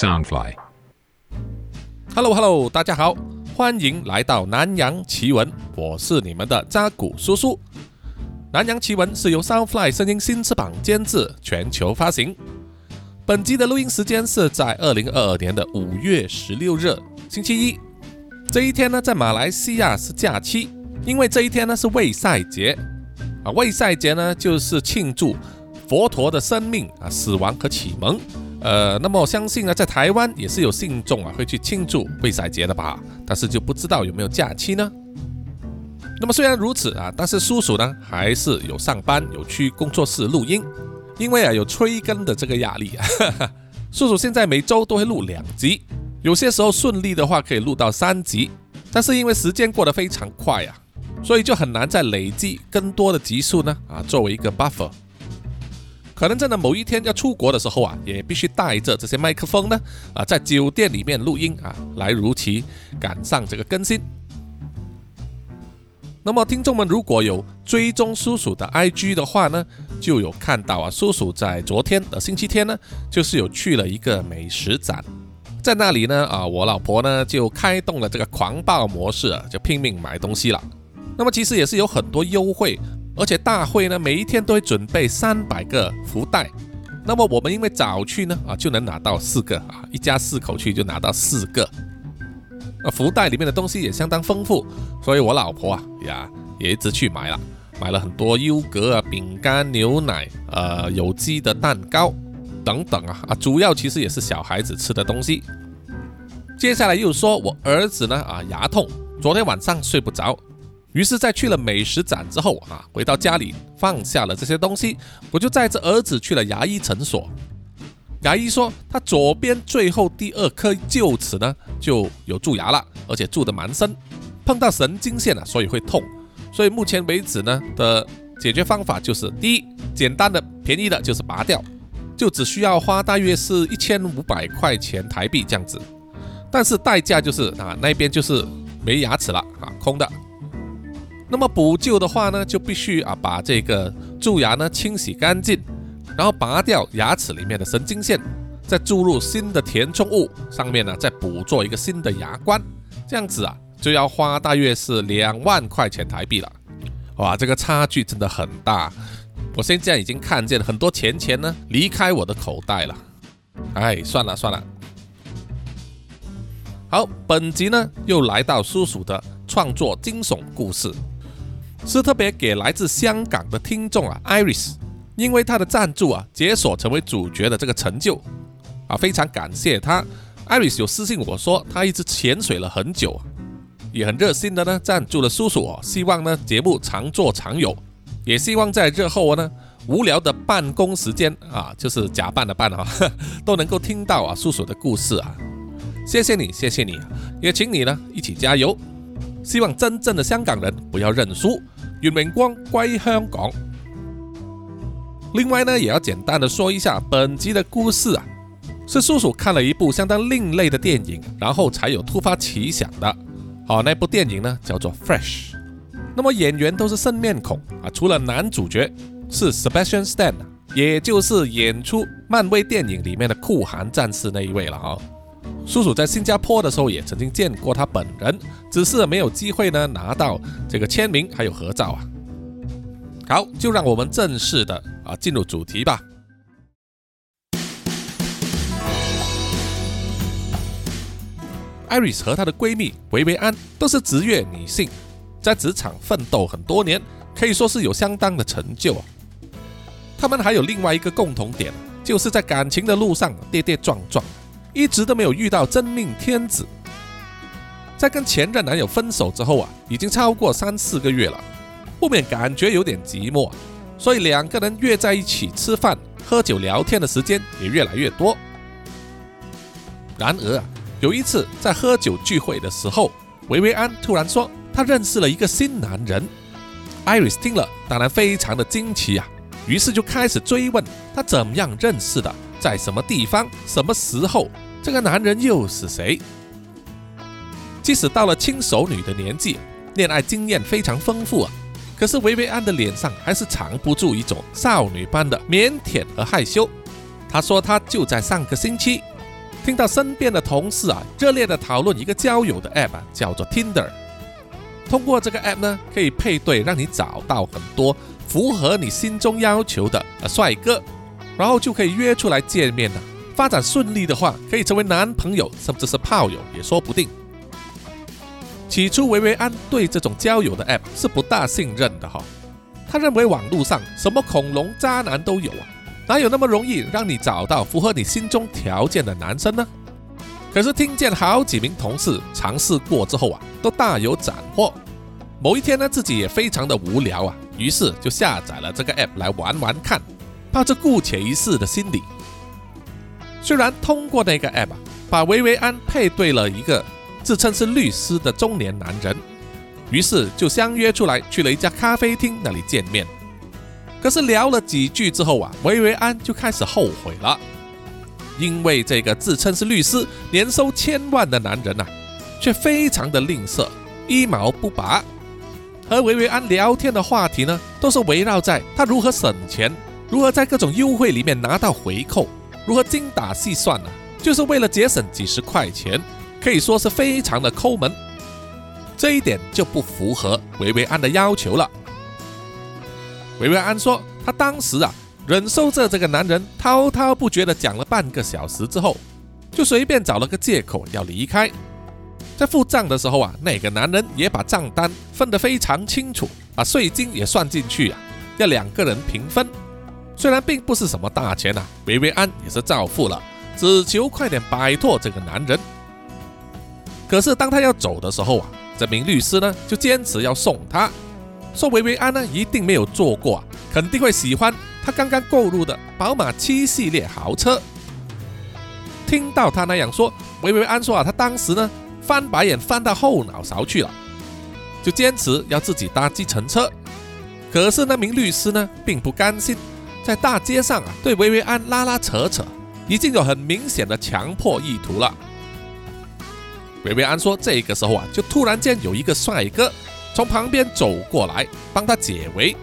Soundfly。Hello Hello，大家好，欢迎来到南洋奇闻，我是你们的扎古叔叔。南洋奇闻是由 Soundfly 声音新翅膀监制，全球发行。本集的录音时间是在二零二二年的五月十六日，星期一。这一天呢，在马来西亚是假期，因为这一天呢是卫赛节啊。卫赛节呢就是庆祝佛陀的生命啊、死亡和启蒙。呃，那么我相信呢，在台湾也是有信众啊会去庆祝卫赛节的吧，但是就不知道有没有假期呢？那么虽然如此啊，但是叔叔呢还是有上班，有去工作室录音，因为啊有催更的这个压力啊。叔叔现在每周都会录两集，有些时候顺利的话可以录到三集，但是因为时间过得非常快啊，所以就很难再累积更多的集数呢啊，作为一个 buffer。可能真的某一天要出国的时候啊，也必须带着这些麦克风呢，啊，在酒店里面录音啊，来如期赶上这个更新。那么听众们如果有追踪叔叔的 IG 的话呢，就有看到啊，叔叔在昨天的星期天呢，就是有去了一个美食展，在那里呢，啊，我老婆呢就开动了这个狂暴模式啊，就拼命买东西了。那么其实也是有很多优惠。而且大会呢，每一天都会准备三百个福袋。那么我们因为早去呢，啊，就能拿到四个啊，一家四口去就拿到四个。那福袋里面的东西也相当丰富，所以我老婆啊呀也一直去买了，买了很多优格啊、饼干、牛奶、呃有机的蛋糕等等啊啊，主要其实也是小孩子吃的东西。接下来又说我儿子呢啊牙痛，昨天晚上睡不着。于是，在去了美食展之后啊，回到家里放下了这些东西，我就载着儿子去了牙医诊所。牙医说，他左边最后第二颗臼齿呢就有蛀牙了，而且蛀得蛮深，碰到神经线了，所以会痛。所以目前为止呢的解决方法就是：第一，简单的、便宜的，就是拔掉，就只需要花大约是一千五百块钱台币这样子。但是代价就是啊，那边就是没牙齿了啊，空的。那么补救的话呢，就必须啊把这个蛀牙呢清洗干净，然后拔掉牙齿里面的神经线，再注入新的填充物，上面呢再补做一个新的牙冠，这样子啊就要花大约是两万块钱台币了。哇，这个差距真的很大，我现在已经看见很多钱钱呢离开我的口袋了。哎，算了算了。好，本集呢又来到叔叔的创作惊悚故事。是特别给来自香港的听众啊，Iris，因为他的赞助啊，解锁成为主角的这个成就啊，非常感谢他。Iris 有私信我说，他一直潜水了很久，也很热心的呢赞助了叔叔哦，希望呢节目常做常有，也希望在日后呢无聊的办公时间啊，就是假扮的扮啊，都能够听到啊叔叔的故事啊。谢谢你，谢谢你，也请你呢一起加油。希望真正的香港人不要认输，愿荣光归香港。另外呢，也要简单的说一下本集的故事啊，是叔叔看了一部相当另类的电影，然后才有突发奇想的。好，那部电影呢叫做《Fresh》，那么演员都是生面孔啊，除了男主角是 Sebastian Stan，也就是演出漫威电影里面的酷寒战士那一位了啊。叔叔在新加坡的时候也曾经见过他本人，只是没有机会呢拿到这个签名还有合照啊。好，就让我们正式的啊进入主题吧。艾瑞斯和她的闺蜜维维安都是职业女性，在职场奋斗很多年，可以说是有相当的成就啊。他们还有另外一个共同点，就是在感情的路上跌跌撞撞。一直都没有遇到真命天子，在跟前任男友分手之后啊，已经超过三四个月了，不免感觉有点寂寞，所以两个人约在一起吃饭、喝酒、聊天的时间也越来越多。然而啊，有一次在喝酒聚会的时候，维维安突然说她认识了一个新男人。艾瑞斯听了当然非常的惊奇啊，于是就开始追问他怎么样认识的。在什么地方、什么时候，这个男人又是谁？即使到了轻熟女的年纪，恋爱经验非常丰富啊，可是维维安的脸上还是藏不住一种少女般的腼腆和害羞。她说，她就在上个星期听到身边的同事啊热烈的讨论一个交友的 app，叫做 Tinder。通过这个 app 呢，可以配对，让你找到很多符合你心中要求的帅哥，然后就可以约出来见面了。发展顺利的话，可以成为男朋友，甚至是炮友也说不定。起初，维维安对这种交友的 app 是不大信任的哈，他认为网络上什么恐龙渣男都有啊，哪有那么容易让你找到符合你心中条件的男生呢？可是听见好几名同事尝试过之后啊，都大有斩获。某一天呢，自己也非常的无聊啊，于是就下载了这个 app 来玩玩看，抱着顾且一试的心理。虽然通过那个 app，把维维安配对了一个自称是律师的中年男人，于是就相约出来去了一家咖啡厅那里见面。可是聊了几句之后啊，维维安就开始后悔了，因为这个自称是律师、年收千万的男人呐，却非常的吝啬，一毛不拔。和维维安聊天的话题呢，都是围绕在他如何省钱，如何在各种优惠里面拿到回扣。如何精打细算呢？就是为了节省几十块钱，可以说是非常的抠门。这一点就不符合维维安的要求了。维维安说，他当时啊，忍受着这个男人滔滔不绝的讲了半个小时之后，就随便找了个借口要离开。在付账的时候啊，那个男人也把账单分得非常清楚，把税金也算进去啊，要两个人平分。虽然并不是什么大钱呐，维维安也是照付了，只求快点摆脱这个男人。可是当他要走的时候啊，这名律师呢就坚持要送他，说维维安呢一定没有坐过啊，肯定会喜欢他刚刚购入的宝马七系列豪车。听到他那样说，维维安说啊，他当时呢翻白眼翻到后脑勺去了，就坚持要自己搭计程车。可是那名律师呢并不甘心。在大街上啊，对维维安拉拉扯扯，已经有很明显的强迫意图了。维维安说：“这个时候啊，就突然间有一个帅哥从旁边走过来，帮他解围，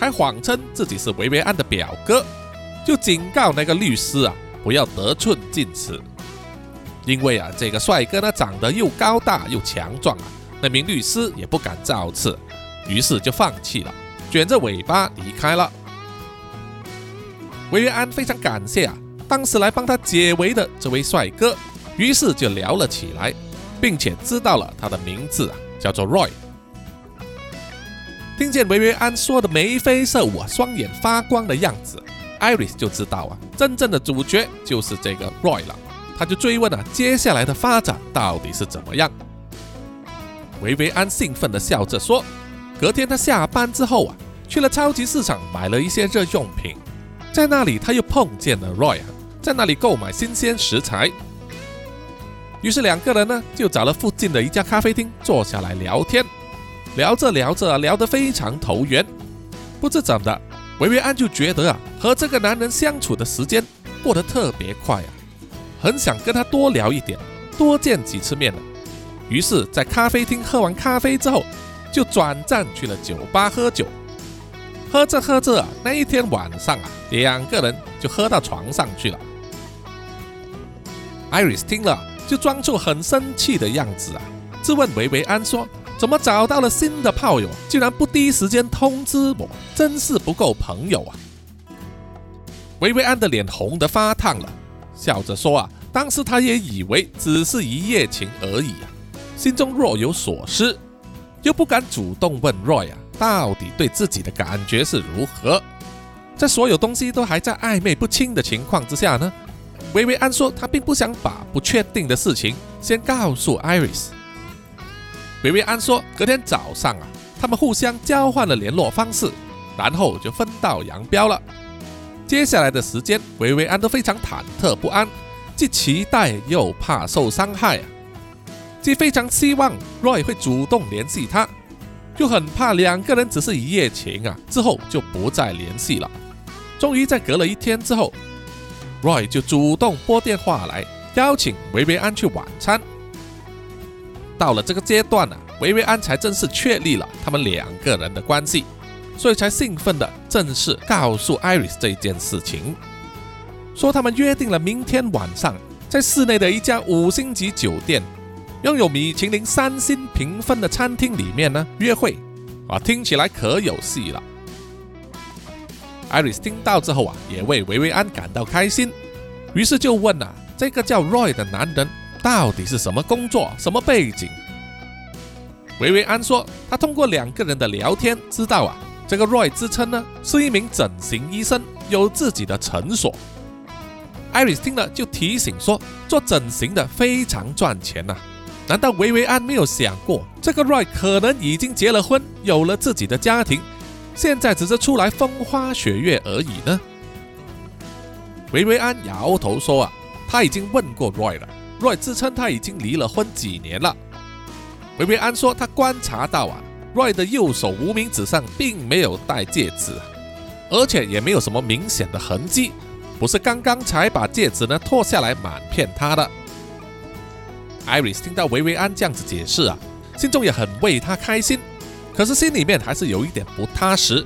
还谎称自己是维维安的表哥，就警告那个律师啊，不要得寸进尺，因为啊，这个帅哥呢长得又高大又强壮啊，那名律师也不敢造次，于是就放弃了，卷着尾巴离开了。”维维安非常感谢啊，当时来帮他解围的这位帅哥，于是就聊了起来，并且知道了他的名字啊，叫做 Roy。听见维维安说的眉飞色舞，双眼发光的样子，Iris 就知道啊，真正的主角就是这个 Roy 了。他就追问啊，接下来的发展到底是怎么样？维维安兴奋地笑着说，隔天他下班之后啊，去了超级市场买了一些日用品。在那里，他又碰见了 Roy，在那里购买新鲜食材。于是两个人呢，就找了附近的一家咖啡厅坐下来聊天。聊着聊着，聊得非常投缘。不知怎的，维维安就觉得啊，和这个男人相处的时间过得特别快啊，很想跟他多聊一点，多见几次面了。于是，在咖啡厅喝完咖啡之后，就转战去了酒吧喝酒。喝着喝着，那一天晚上啊，两个人就喝到床上去了。艾瑞斯听了，就装作很生气的样子啊，质问维维安说：“怎么找到了新的炮友，竟然不第一时间通知我？真是不够朋友啊！”维维安的脸红得发烫了，笑着说：“啊，当时他也以为只是一夜情而已啊，心中若有所思，又不敢主动问 Roy 啊。”到底对自己的感觉是如何？在所有东西都还在暧昧不清的情况之下呢？维维安说他并不想把不确定的事情先告诉 Iris。维维安说隔天早上啊，他们互相交换了联络方式，然后就分道扬镳了。接下来的时间，维维安都非常忐忑不安，既期待又怕受伤害啊，既非常希望 Roy 会主动联系他。就很怕两个人只是一夜情啊，之后就不再联系了。终于在隔了一天之后，Roy 就主动拨电话来邀请维维安去晚餐。到了这个阶段呢，维维安才正式确立了他们两个人的关系，所以才兴奋的正式告诉 Iris 这件事情，说他们约定了明天晚上在市内的一家五星级酒店，拥有米其林三星评分的餐厅里面呢约会，啊，听起来可有戏了。艾瑞斯听到之后啊，也为维维安感到开心，于是就问啊，这个叫 Roy 的男人到底是什么工作、什么背景？维维安说，他通过两个人的聊天知道啊，这个 Roy 自称呢是一名整形医生，有自己的诊所。艾瑞斯听了就提醒说，做整形的非常赚钱呐。难道维维安没有想过，这个 Roy 可能已经结了婚，有了自己的家庭？现在只是出来风花雪月而已呢。维维安摇头说：“啊，他已经问过 Roy 了，Roy 自称他已经离了婚几年了。”维维安说：“他观察到啊，Roy 的右手无名指上并没有戴戒指，而且也没有什么明显的痕迹，不是刚刚才把戒指呢脱下来瞒骗他的。”艾瑞斯听到维维安这样子解释啊，心中也很为他开心。可是心里面还是有一点不踏实，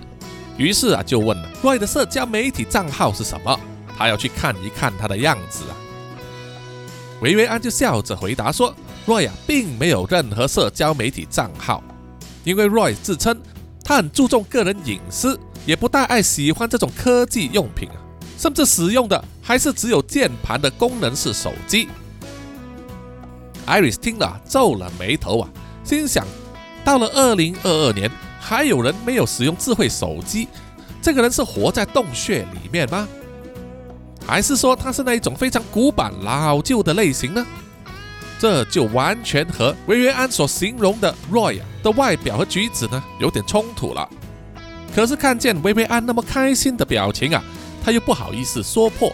于是啊就问了 Roy 的社交媒体账号是什么？他要去看一看他的样子啊。维维安就笑着回答说：“Roy 啊，并没有任何社交媒体账号，因为 Roy 自称他很注重个人隐私，也不大爱喜欢这种科技用品啊，甚至使用的还是只有键盘的功能式手机。” Iris 听了皱了眉头啊，心想。到了二零二二年，还有人没有使用智慧手机？这个人是活在洞穴里面吗？还是说他是那一种非常古板老旧的类型呢？这就完全和维维安所形容的 Roy 的外表和举止呢有点冲突了。可是看见维维安那么开心的表情啊，他又不好意思说破。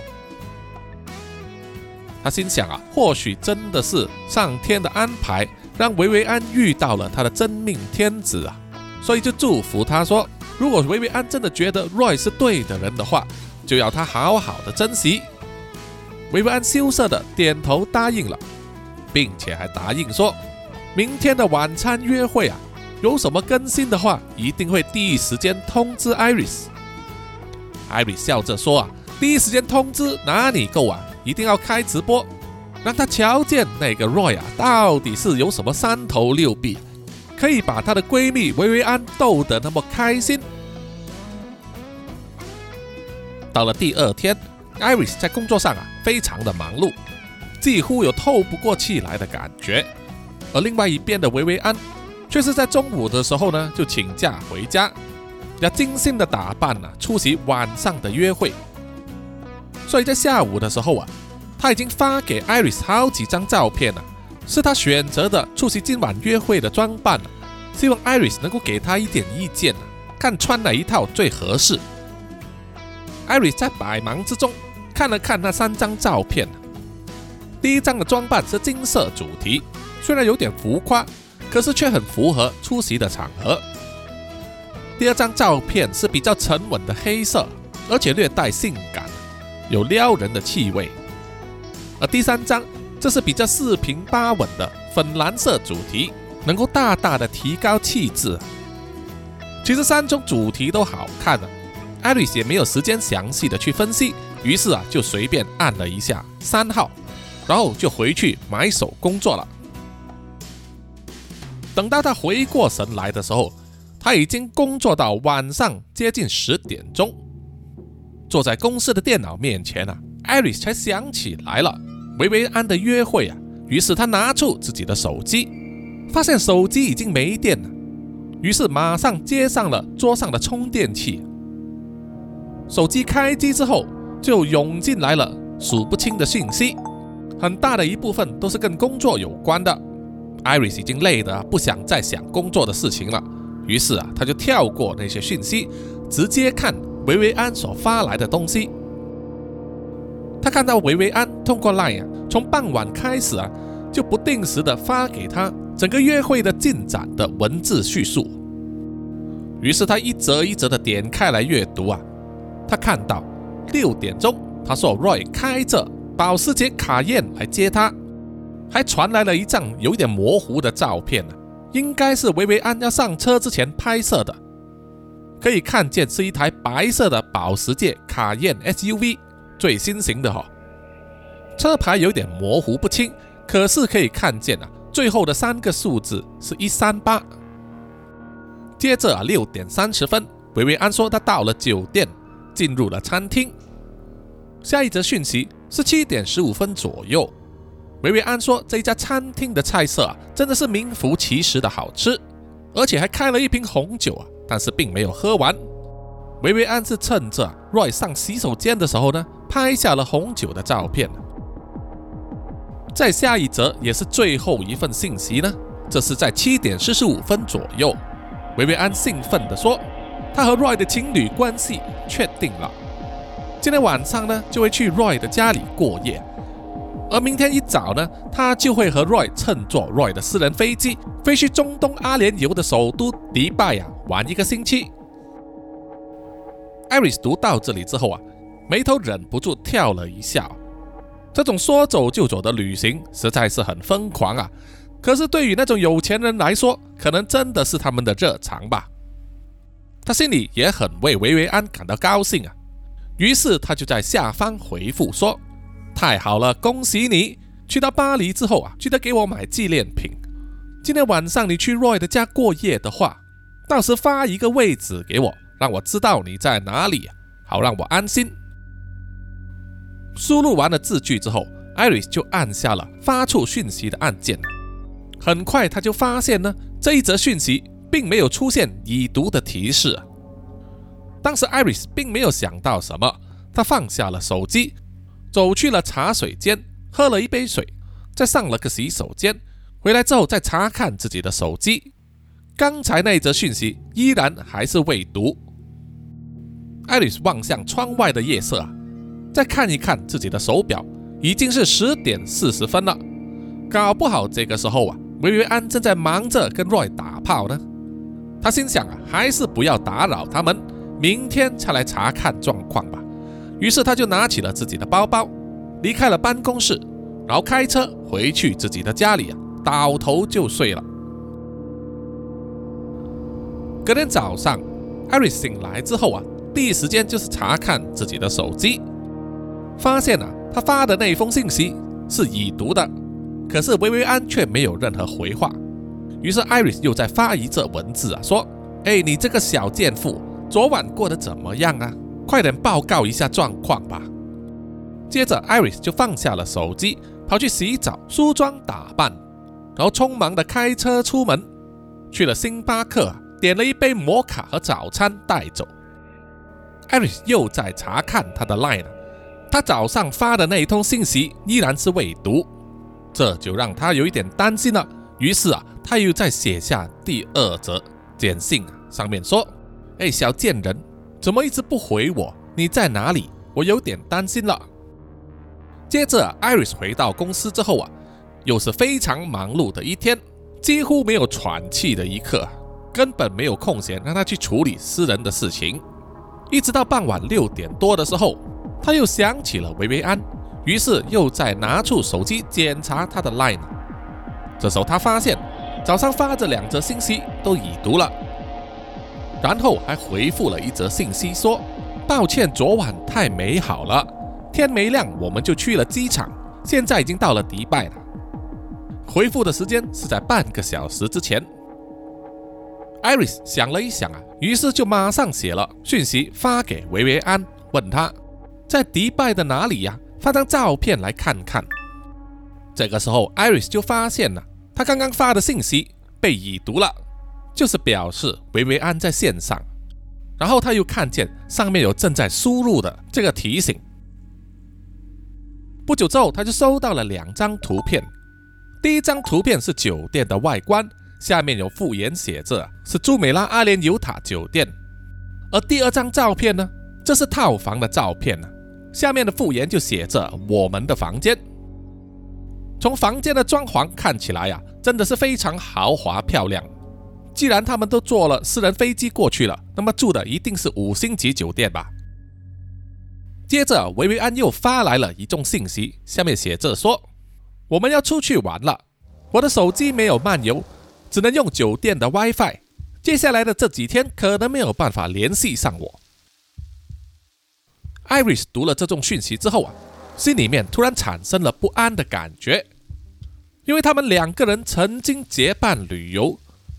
他心想啊，或许真的是上天的安排。让维维安遇到了他的真命天子啊，所以就祝福他说，如果维维安真的觉得 Roy 是对的人的话，就要他好好的珍惜。维维安羞涩的点头答应了，并且还答应说，明天的晚餐约会啊，有什么更新的话，一定会第一时间通知 Iris。Iris 笑着说啊，第一时间通知哪里够啊，一定要开直播。让他瞧见那个 Roy 啊，到底是有什么三头六臂，可以把她的闺蜜维维安逗得那么开心。到了第二天，Iris 在工作上啊非常的忙碌，几乎有透不过气来的感觉。而另外一边的维维安，却是在中午的时候呢就请假回家，要精心的打扮呢出席晚上的约会。所以在下午的时候啊。他已经发给 Iris 好几张照片了，是他选择的出席今晚约会的装扮希望 Iris 能够给他一点意见看穿哪一套最合适。Iris 在百忙之中看了看那三张照片，第一张的装扮是金色主题，虽然有点浮夸，可是却很符合出席的场合。第二张照片是比较沉稳的黑色，而且略带性感，有撩人的气味。而第三张，这是比较四平八稳的粉蓝色主题，能够大大的提高气质。其实三种主题都好看的，艾瑞斯也没有时间详细的去分析，于是啊就随便按了一下三号，然后就回去埋首工作了。等到他回过神来的时候，他已经工作到晚上接近十点钟，坐在公司的电脑面前啊。艾瑞斯才想起来了维维安的约会啊，于是他拿出自己的手机，发现手机已经没电了，于是马上接上了桌上的充电器。手机开机之后，就涌进来了数不清的信息，很大的一部分都是跟工作有关的。艾瑞斯已经累得不想再想工作的事情了，于是啊，他就跳过那些讯息，直接看维维安所发来的东西。他看到维维安通过 LINE 啊，从傍晚开始啊，就不定时的发给他整个约会的进展的文字叙述。于是他一则一则的点开来阅读啊，他看到六点钟，他说 Roy 开着保时捷卡宴来接他，还传来了一张有点模糊的照片呢，应该是维维安要上车之前拍摄的，可以看见是一台白色的保时捷卡宴 SUV。最新型的哈，车牌有点模糊不清，可是可以看见啊，最后的三个数字是一三八。接着啊，六点三十分，维维安说他到了酒店，进入了餐厅。下一则讯息是七点十五分左右，维维安说这家餐厅的菜色啊，真的是名副其实的好吃，而且还开了一瓶红酒啊，但是并没有喝完。维维安是趁着 Roy 上洗手间的时候呢，拍下了红酒的照片。在下一则也是最后一份信息呢，这是在七点四十五分左右，维维安兴奋地说，他和 Roy 的情侣关系确定了，今天晚上呢就会去 Roy 的家里过夜，而明天一早呢，他就会和 Roy 乘坐 Roy 的私人飞机飞去中东阿联酋的首都迪拜呀玩一个星期。艾瑞斯读到这里之后啊，眉头忍不住跳了一下。这种说走就走的旅行实在是很疯狂啊！可是对于那种有钱人来说，可能真的是他们的日常吧。他心里也很为维维安感到高兴啊，于是他就在下方回复说：“太好了，恭喜你！去到巴黎之后啊，记得给我买纪念品。今天晚上你去 Roy 的家过夜的话，到时发一个位置给我。”让我知道你在哪里，好让我安心。输入完了字句之后，艾瑞斯就按下了发出讯息的按键。很快他就发现呢，这一则讯息并没有出现已读的提示。当时艾瑞斯并没有想到什么，他放下了手机，走去了茶水间，喝了一杯水，再上了个洗手间，回来之后再查看自己的手机。刚才那则讯息依然还是未读。爱丽丝望向窗外的夜色啊，再看一看自己的手表，已经是十点四十分了。搞不好这个时候啊，维维安正在忙着跟 Roy 打炮呢。他心想啊，还是不要打扰他们，明天才来查看状况吧。于是他就拿起了自己的包包，离开了办公室，然后开车回去自己的家里啊，倒头就睡了。隔天早上，艾瑞斯醒来之后啊。第一时间就是查看自己的手机，发现啊，他发的那封信息是已读的，可是薇薇安却没有任何回话。于是艾瑞斯又在发一则文字啊，说：“哎，你这个小贱妇，昨晚过得怎么样啊？快点报告一下状况吧。”接着艾瑞斯就放下了手机，跑去洗澡、梳妆打扮，然后匆忙的开车出门，去了星巴克，点了一杯摩卡和早餐带走。艾瑞斯又在查看他的 line，他早上发的那一通信息依然是未读，这就让他有一点担心了。于是啊，他又在写下第二则简信，上面说：“哎，小贱人，怎么一直不回我？你在哪里？我有点担心了。”接着，艾瑞斯回到公司之后啊，又是非常忙碌的一天，几乎没有喘气的一刻，根本没有空闲让他去处理私人的事情。一直到傍晚六点多的时候，他又想起了维维安，于是又再拿出手机检查他的 line。这时候他发现早上发的两则信息都已读了，然后还回复了一则信息说：“抱歉，昨晚太美好了，天没亮我们就去了机场，现在已经到了迪拜了。”回复的时间是在半个小时之前。艾瑞斯想了一想啊，于是就马上写了讯息发给维维安，问他在迪拜的哪里呀？发张照片来看看。这个时候，艾瑞斯就发现了他刚刚发的信息被已读了，就是表示维维安在线上。然后他又看见上面有正在输入的这个提醒。不久之后，他就收到了两张图片，第一张图片是酒店的外观。下面有复言写着是朱美拉阿联酋塔酒店，而第二张照片呢，这是套房的照片呢。下面的复言就写着我们的房间。从房间的装潢看起来呀，真的是非常豪华漂亮。既然他们都坐了私人飞机过去了，那么住的一定是五星级酒店吧。接着维维安又发来了一众信息，下面写着说我们要出去玩了，我的手机没有漫游。只能用酒店的 WiFi，接下来的这几天可能没有办法联系上我。Iris 读了这种讯息之后啊，心里面突然产生了不安的感觉，因为他们两个人曾经结伴旅游，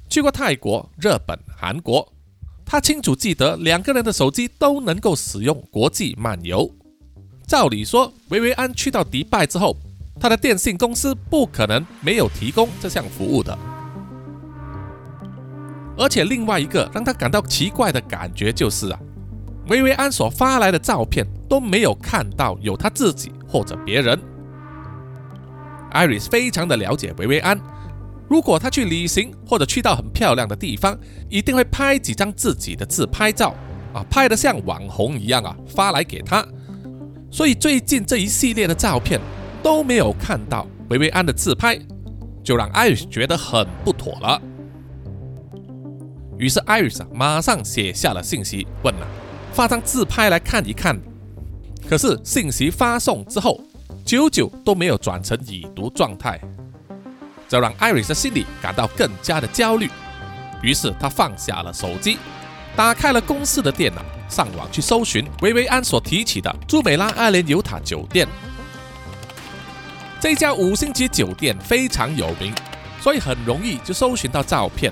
去过泰国、日本、韩国。他清楚记得两个人的手机都能够使用国际漫游。照理说，维维安去到迪拜之后，他的电信公司不可能没有提供这项服务的。而且另外一个让他感到奇怪的感觉就是啊，维维安所发来的照片都没有看到有他自己或者别人。艾瑞斯非常的了解维维安。如果他去旅行或者去到很漂亮的地方，一定会拍几张自己的自拍照啊，拍得像网红一样啊，发来给他。所以最近这一系列的照片都没有看到维维安的自拍，就让艾瑞斯觉得很不妥了。于是艾瑞斯马上写下了信息，问了发张自拍来看一看。可是信息发送之后，久久都没有转成已读状态。这让艾瑞斯心里感到更加的焦虑，于是他放下了手机，打开了公司的电脑，上网去搜寻维维安所提起的朱美拉艾莲尤塔酒店。这家五星级酒店非常有名，所以很容易就搜寻到照片。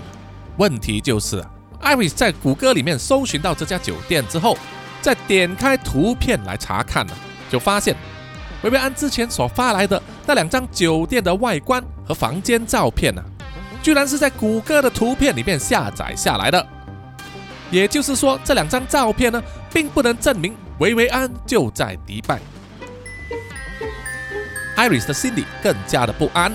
问题就是，艾瑞斯在谷歌里面搜寻到这家酒店之后，再点开图片来查看呢，就发现。维维安之前所发来的那两张酒店的外观和房间照片呢，居然是在谷歌的图片里面下载下来的。也就是说，这两张照片呢，并不能证明维维安就在迪拜。艾瑞斯的心里更加的不安，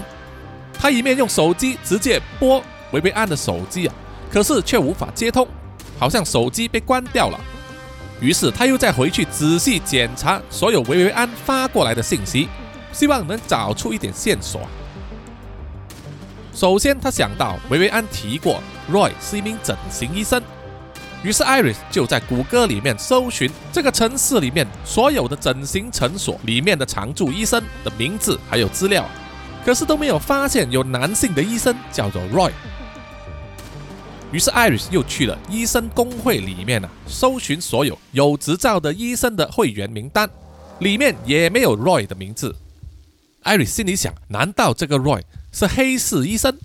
他一面用手机直接拨维维安的手机啊，可是却无法接通，好像手机被关掉了。于是他又再回去仔细检查所有维维安发过来的信息，希望能找出一点线索。首先，他想到维维安提过 Roy 是一名整形医生，于是 Iris 就在谷歌里面搜寻这个城市里面所有的整形诊所里面的常驻医生的名字还有资料，可是都没有发现有男性的医生叫做 Roy。于是艾瑞斯又去了医生工会里面呢，搜寻所有有执照的医生的会员名单，里面也没有 Roy 的名字。艾瑞斯心里想：难道这个 Roy 是黑市医生？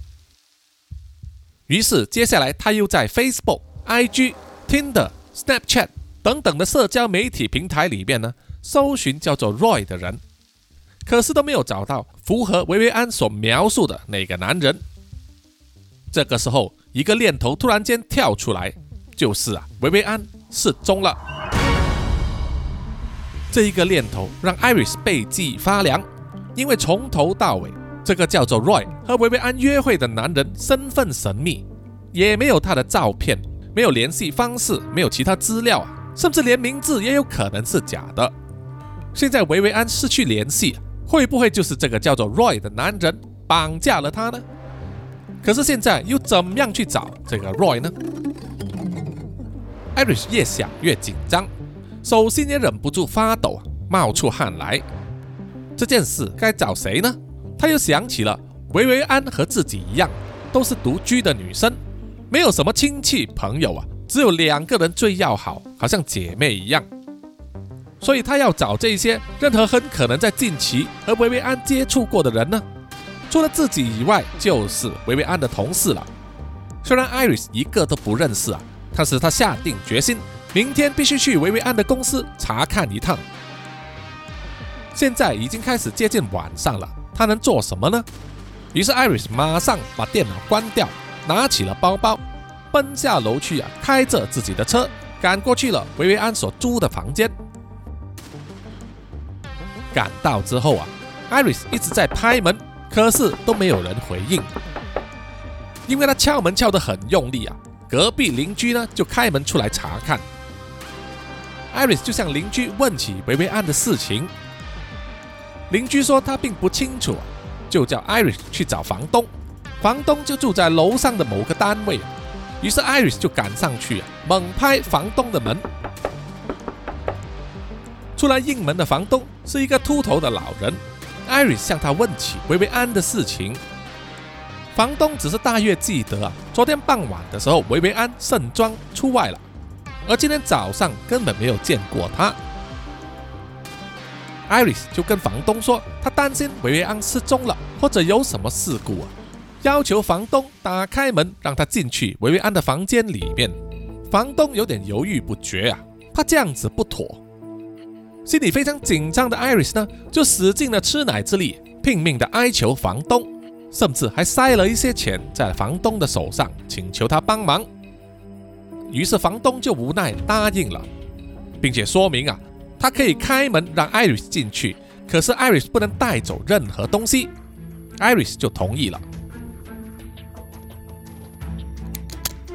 于是接下来他又在 Facebook、IG、Tinder、Snapchat 等等的社交媒体平台里面呢，搜寻叫做 Roy 的人，可是都没有找到符合维维安所描述的那个男人。这个时候。一个念头突然间跳出来，就是啊，维维安失踪了。这一个念头让艾瑞斯背脊发凉，因为从头到尾，这个叫做 Roy 和维维安约会的男人身份神秘，也没有他的照片，没有联系方式，没有其他资料，甚至连名字也有可能是假的。现在维维安失去联系，会不会就是这个叫做 Roy 的男人绑架了他呢？可是现在又怎么样去找这个 Roy 呢？艾瑞斯越想越紧张，手心也忍不住发抖，冒出汗来。这件事该找谁呢？他又想起了维维安和自己一样，都是独居的女生，没有什么亲戚朋友啊，只有两个人最要好，好像姐妹一样。所以他要找这些任何很可能在近期和维维安接触过的人呢？除了自己以外，就是维维安的同事了。虽然艾瑞斯一个都不认识啊，但是他下定决心，明天必须去维维安的公司查看一趟。现在已经开始接近晚上了，他能做什么呢？于是艾瑞斯马上把电脑关掉，拿起了包包，奔下楼去啊，开着自己的车赶过去了维维安所租的房间。赶到之后啊，艾瑞斯一直在拍门。可是都没有人回应，因为他敲门敲得很用力啊。隔壁邻居呢就开门出来查看，艾瑞斯就向邻居问起维维安的事情。邻居说他并不清楚，就叫艾瑞斯去找房东。房东就住在楼上的某个单位，于是艾瑞斯就赶上去，猛拍房东的门。出来应门的房东是一个秃头的老人。艾瑞向他问起维维安的事情，房东只是大约记得啊，昨天傍晚的时候维维安盛装出外了，而今天早上根本没有见过他。，Iris 就跟房东说，他担心维维安失踪了，或者有什么事故啊，要求房东打开门让他进去维维安的房间里面。房东有点犹豫不决啊，怕这样子不妥，心里非常紧张的 Iris 呢，就使尽了吃奶之力，拼命的哀求房东，甚至还塞了一些钱在房东的手上，请求他帮忙。于是房东就无奈答应了，并且说明啊，他可以开门让 Iris 进去，可是 Iris 不能带走任何东西。Iris 就同意了。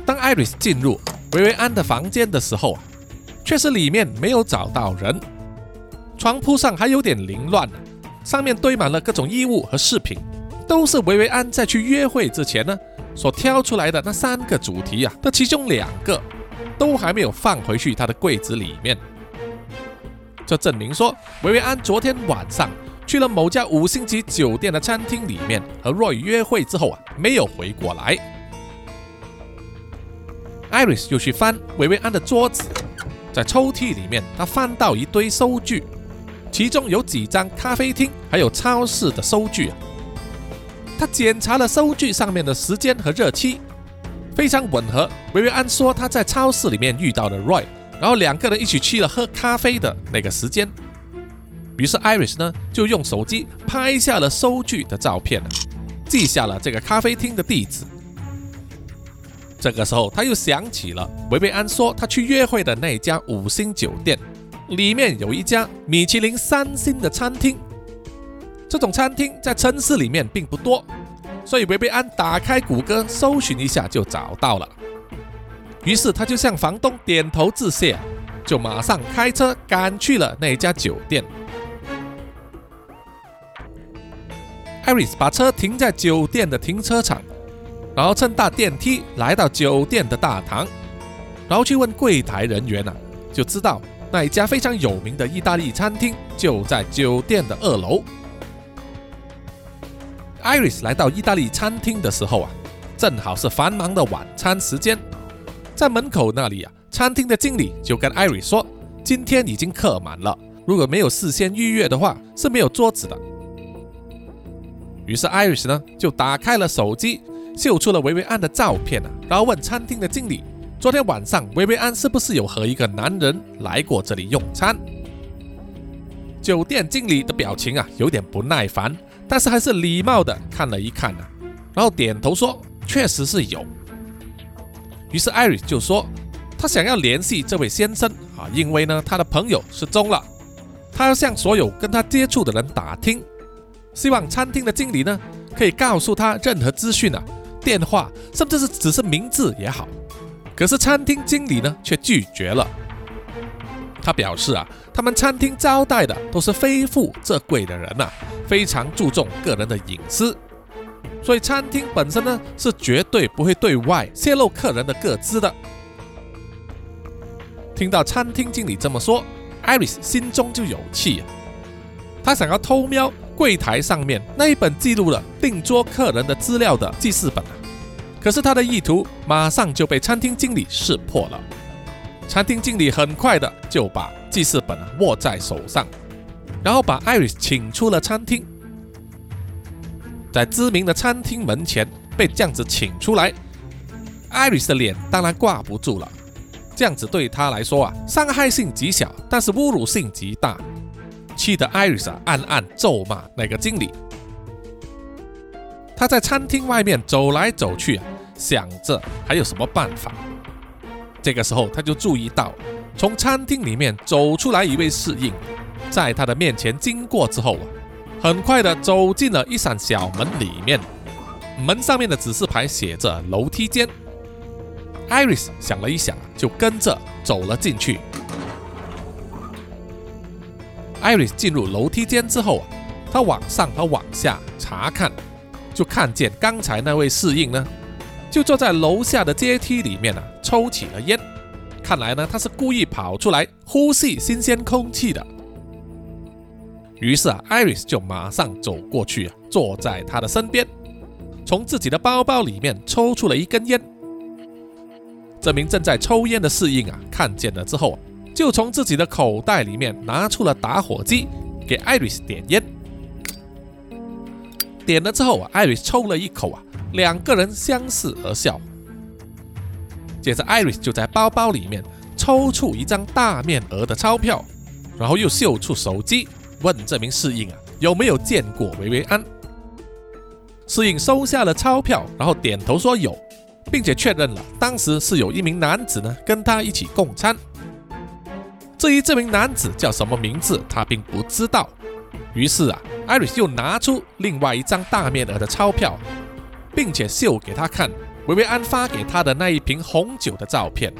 当 Iris 进入维维安的房间的时候啊，却是里面没有找到人，床铺上还有点凌乱，上面堆满了各种衣物和饰品，都是维维安在去约会之前呢所挑出来的那三个主题啊的其中两个，都还没有放回去他的柜子里面。这证明说维维安昨天晚上去了某家五星级酒店的餐厅里面和 Roy 约会之后啊，没有回过来。Iris 又去翻维维安的桌子，在抽屉里面，他翻到一堆收据，其中有几张咖啡厅还有超市的收据啊。他检查了收据上面的时间和日期，非常吻合。维维安说他在超市里面遇到了 Roy，然后两个人一起去了喝咖啡的那个时间。于是 Iris 呢就用手机拍下了收据的照片，记下了这个咖啡厅的地址。这个时候，他又想起了维维安说他去约会的那家五星酒店，里面有一家米其林三星的餐厅。这种餐厅在城市里面并不多，所以维维安打开谷歌搜寻一下就找到了。于是他就向房东点头致谢，就马上开车赶去了那家酒店。艾瑞斯把车停在酒店的停车场。然后乘搭电梯来到酒店的大堂，然后去问柜台人员啊，就知道那一家非常有名的意大利餐厅就在酒店的二楼。Iris 来到意大利餐厅的时候啊，正好是繁忙的晚餐时间，在门口那里啊，餐厅的经理就跟艾瑞说，今天已经客满了，如果没有事先预约的话是没有桌子的。于是艾瑞斯呢就打开了手机。秀出了维维安的照片啊，然后问餐厅的经理，昨天晚上维维安是不是有和一个男人来过这里用餐？酒店经理的表情啊有点不耐烦，但是还是礼貌的看了一看啊，然后点头说确实是有。于是艾瑞就说他想要联系这位先生啊，因为呢他的朋友失踪了，他要向所有跟他接触的人打听，希望餐厅的经理呢可以告诉他任何资讯啊。电话，甚至是只是名字也好，可是餐厅经理呢却拒绝了。他表示啊，他们餐厅招待的都是非富则贵的人呐，非常注重个人的隐私，所以餐厅本身呢是绝对不会对外泄露客人的个资的。听到餐厅经理这么说，艾瑞斯心中就有气啊，他想要偷瞄。柜台上面那一本记录了订桌客人的资料的记事本啊，可是他的意图马上就被餐厅经理识破了。餐厅经理很快的就把记事本握在手上，然后把艾瑞斯请出了餐厅。在知名的餐厅门前被这样子请出来，艾瑞斯的脸当然挂不住了。这样子对他来说啊，伤害性极小，但是侮辱性极大。气得艾瑞斯暗暗咒骂那个经理。他在餐厅外面走来走去啊，想着还有什么办法。这个时候，他就注意到从餐厅里面走出来一位侍应，在他的面前经过之后啊，很快的走进了一扇小门里面。门上面的指示牌写着“楼梯间”。艾瑞斯想了一想，就跟着走了进去。艾瑞斯进入楼梯间之后啊，他往上和往下查看，就看见刚才那位侍应呢，就坐在楼下的阶梯里面啊，抽起了烟。看来呢，他是故意跑出来呼吸新鲜空气的。于是啊，艾瑞斯就马上走过去啊，坐在他的身边，从自己的包包里面抽出了一根烟。这名正在抽烟的侍应啊，看见了之后。就从自己的口袋里面拿出了打火机，给艾瑞斯点烟。点了之后啊，艾瑞斯抽了一口啊，两个人相视而笑。接着，艾瑞斯就在包包里面抽出一张大面额的钞票，然后又秀出手机，问这名侍应啊有没有见过维维安。侍应收下了钞票，然后点头说有，并且确认了当时是有一名男子呢跟他一起共餐。至于这名男子叫什么名字，他并不知道。于是啊，艾瑞斯又拿出另外一张大面额的钞票，并且秀给他看。维维安发给他的那一瓶红酒的照片，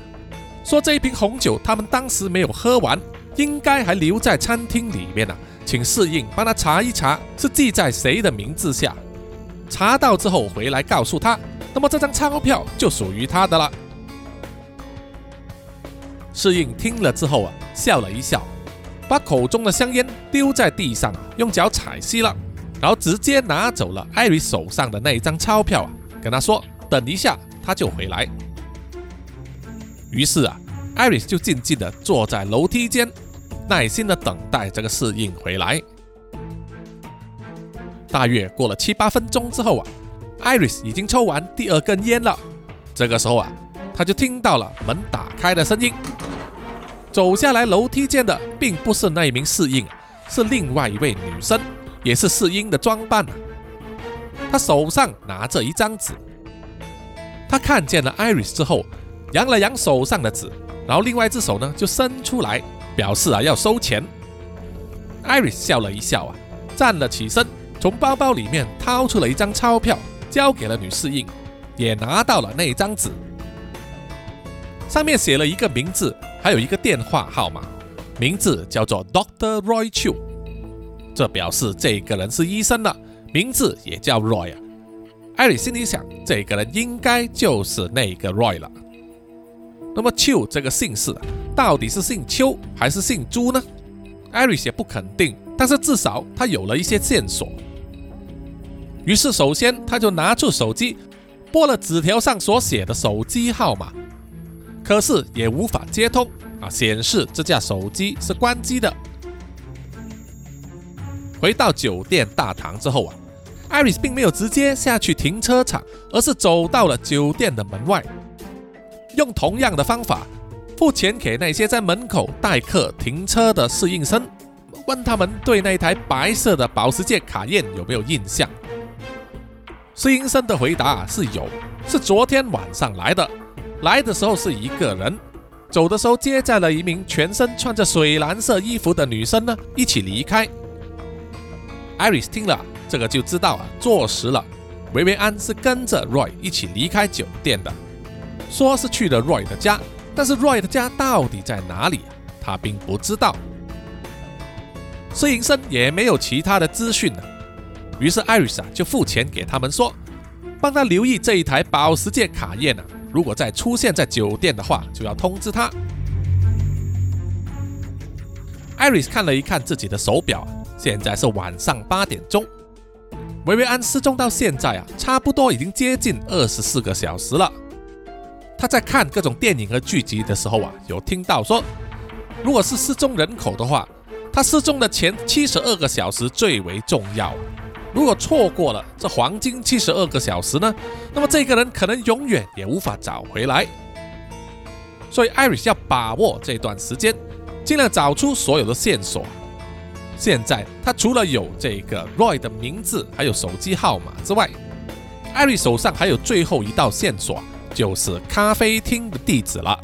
说这一瓶红酒他们当时没有喝完，应该还留在餐厅里面呢，请侍应帮他查一查是记在谁的名字下，查到之后回来告诉他，那么这张钞票就属于他的了。侍应听了之后啊，笑了一笑，把口中的香烟丢在地上，用脚踩熄了，然后直接拿走了艾瑞手上的那一张钞票啊，跟他说。等一下，他就回来。于是啊，艾瑞斯就静静的坐在楼梯间，耐心的等待这个侍应回来。大约过了七八分钟之后啊，艾瑞斯已经抽完第二根烟了。这个时候啊，他就听到了门打开的声音。走下来楼梯间的并不是那一名侍应，是另外一位女生，也是侍应的装扮啊。她手上拿着一张纸。他看见了艾瑞斯之后，扬了扬手上的纸，然后另外一只手呢就伸出来，表示啊要收钱。艾瑞斯笑了一笑啊，站了起身，从包包里面掏出了一张钞票，交给了女侍应，也拿到了那张纸，上面写了一个名字，还有一个电话号码，名字叫做 Doctor Roy Chu，这表示这个人是医生了，名字也叫 Roy 啊。艾瑞心里想，这个人应该就是那个 Roy 了。那么邱这个姓氏到底是姓邱还是姓朱呢？艾瑞斯也不肯定，但是至少他有了一些线索。于是，首先他就拿出手机，拨了纸条上所写的手机号码，可是也无法接通啊，显示这架手机是关机的。回到酒店大堂之后啊。艾瑞斯并没有直接下去停车场，而是走到了酒店的门外，用同样的方法付钱给那些在门口待客停车的侍应生，问他们对那台白色的保时捷卡宴有没有印象。侍应生的回答是有，是昨天晚上来的，来的时候是一个人，走的时候接载了一名全身穿着水蓝色衣服的女生呢，一起离开。艾瑞斯听了。这个就知道啊，坐实了，维维安是跟着 Roy 一起离开酒店的，说是去了 Roy 的家，但是 Roy 的家到底在哪里，他并不知道。摄影生也没有其他的资讯了，于是艾瑞莎就付钱给他们说，帮他留意这一台保时捷卡宴呢，如果再出现在酒店的话，就要通知他。艾瑞斯看了一看自己的手表，现在是晚上八点钟。维维安失踪到现在啊，差不多已经接近二十四个小时了。他在看各种电影和剧集的时候啊，有听到说，如果是失踪人口的话，他失踪的前七十二个小时最为重要。如果错过了这黄金七十二个小时呢，那么这个人可能永远也无法找回来。所以艾瑞斯要把握这段时间，尽量找出所有的线索。现在他除了有这个 Roy 的名字，还有手机号码之外，艾瑞手上还有最后一道线索，就是咖啡厅的地址了。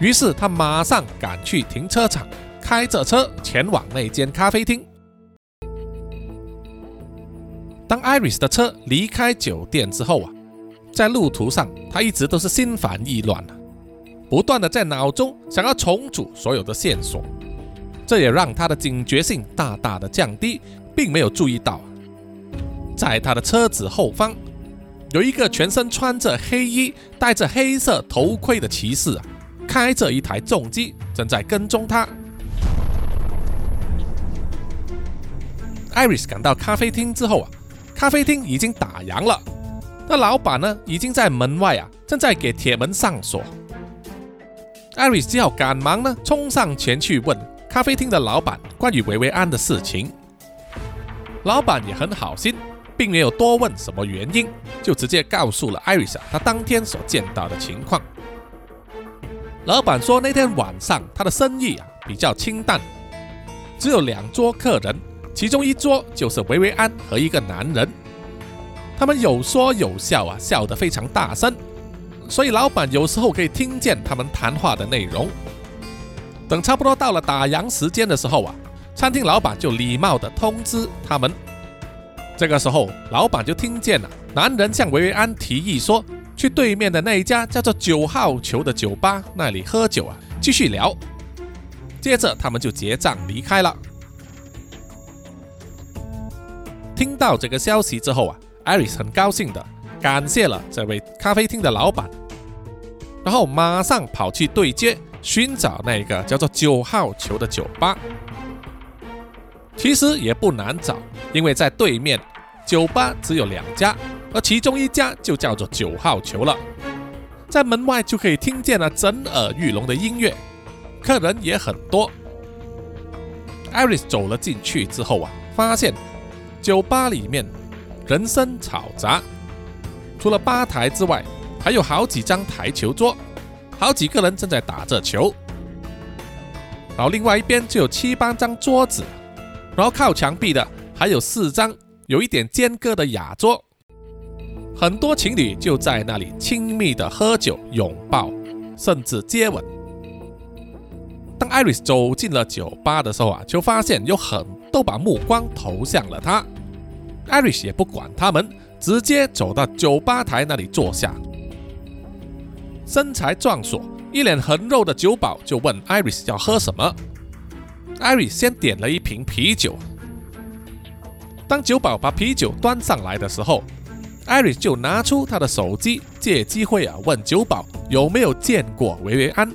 于是他马上赶去停车场，开着车前往那间咖啡厅。当艾瑞斯的车离开酒店之后啊，在路途上他一直都是心烦意乱的，不断的在脑中想要重组所有的线索。这也让他的警觉性大大的降低，并没有注意到，在他的车子后方有一个全身穿着黑衣、戴着黑色头盔的骑士啊，开着一台重机正在跟踪他。艾瑞斯赶到咖啡厅之后啊，咖啡厅已经打烊了，那老板呢已经在门外啊，正在给铁门上锁。艾瑞斯只好赶忙呢冲上前去问。咖啡厅的老板关于维维安的事情。老板也很好心，并没有多问什么原因，就直接告诉了艾瑞莎他当天所见到的情况。老板说那天晚上他的生意啊比较清淡，只有两桌客人，其中一桌就是维维安和一个男人，他们有说有笑啊，笑得非常大声。所以老板有时候可以听见他们谈话的内容。等差不多到了打烊时间的时候啊，餐厅老板就礼貌地通知他们。这个时候，老板就听见了男人向维维安提议说，去对面的那一家叫做九号球的酒吧那里喝酒啊，继续聊。接着他们就结账离开了。听到这个消息之后啊，艾瑞斯很高兴的。感谢了这位咖啡厅的老板，然后马上跑去对接寻找那个叫做九号球的酒吧。其实也不难找，因为在对面酒吧只有两家，而其中一家就叫做九号球了。在门外就可以听见了震耳欲聋的音乐，客人也很多。艾瑞斯走了进去之后啊，发现酒吧里面人声嘈杂。除了吧台之外，还有好几张台球桌，好几个人正在打着球。然后另外一边就有七八张桌子，然后靠墙壁的还有四张有一点间隔的雅桌，很多情侣就在那里亲密的喝酒、拥抱，甚至接吻。当艾瑞斯走进了酒吧的时候啊，就发现有很都把目光投向了他。艾瑞斯也不管他们。直接走到酒吧台那里坐下，身材壮硕、一脸横肉的酒保就问艾瑞斯要喝什么。艾瑞先点了一瓶啤酒。当酒保把啤酒端上来的时候，艾瑞就拿出他的手机，借机会啊问酒保有没有见过维维安。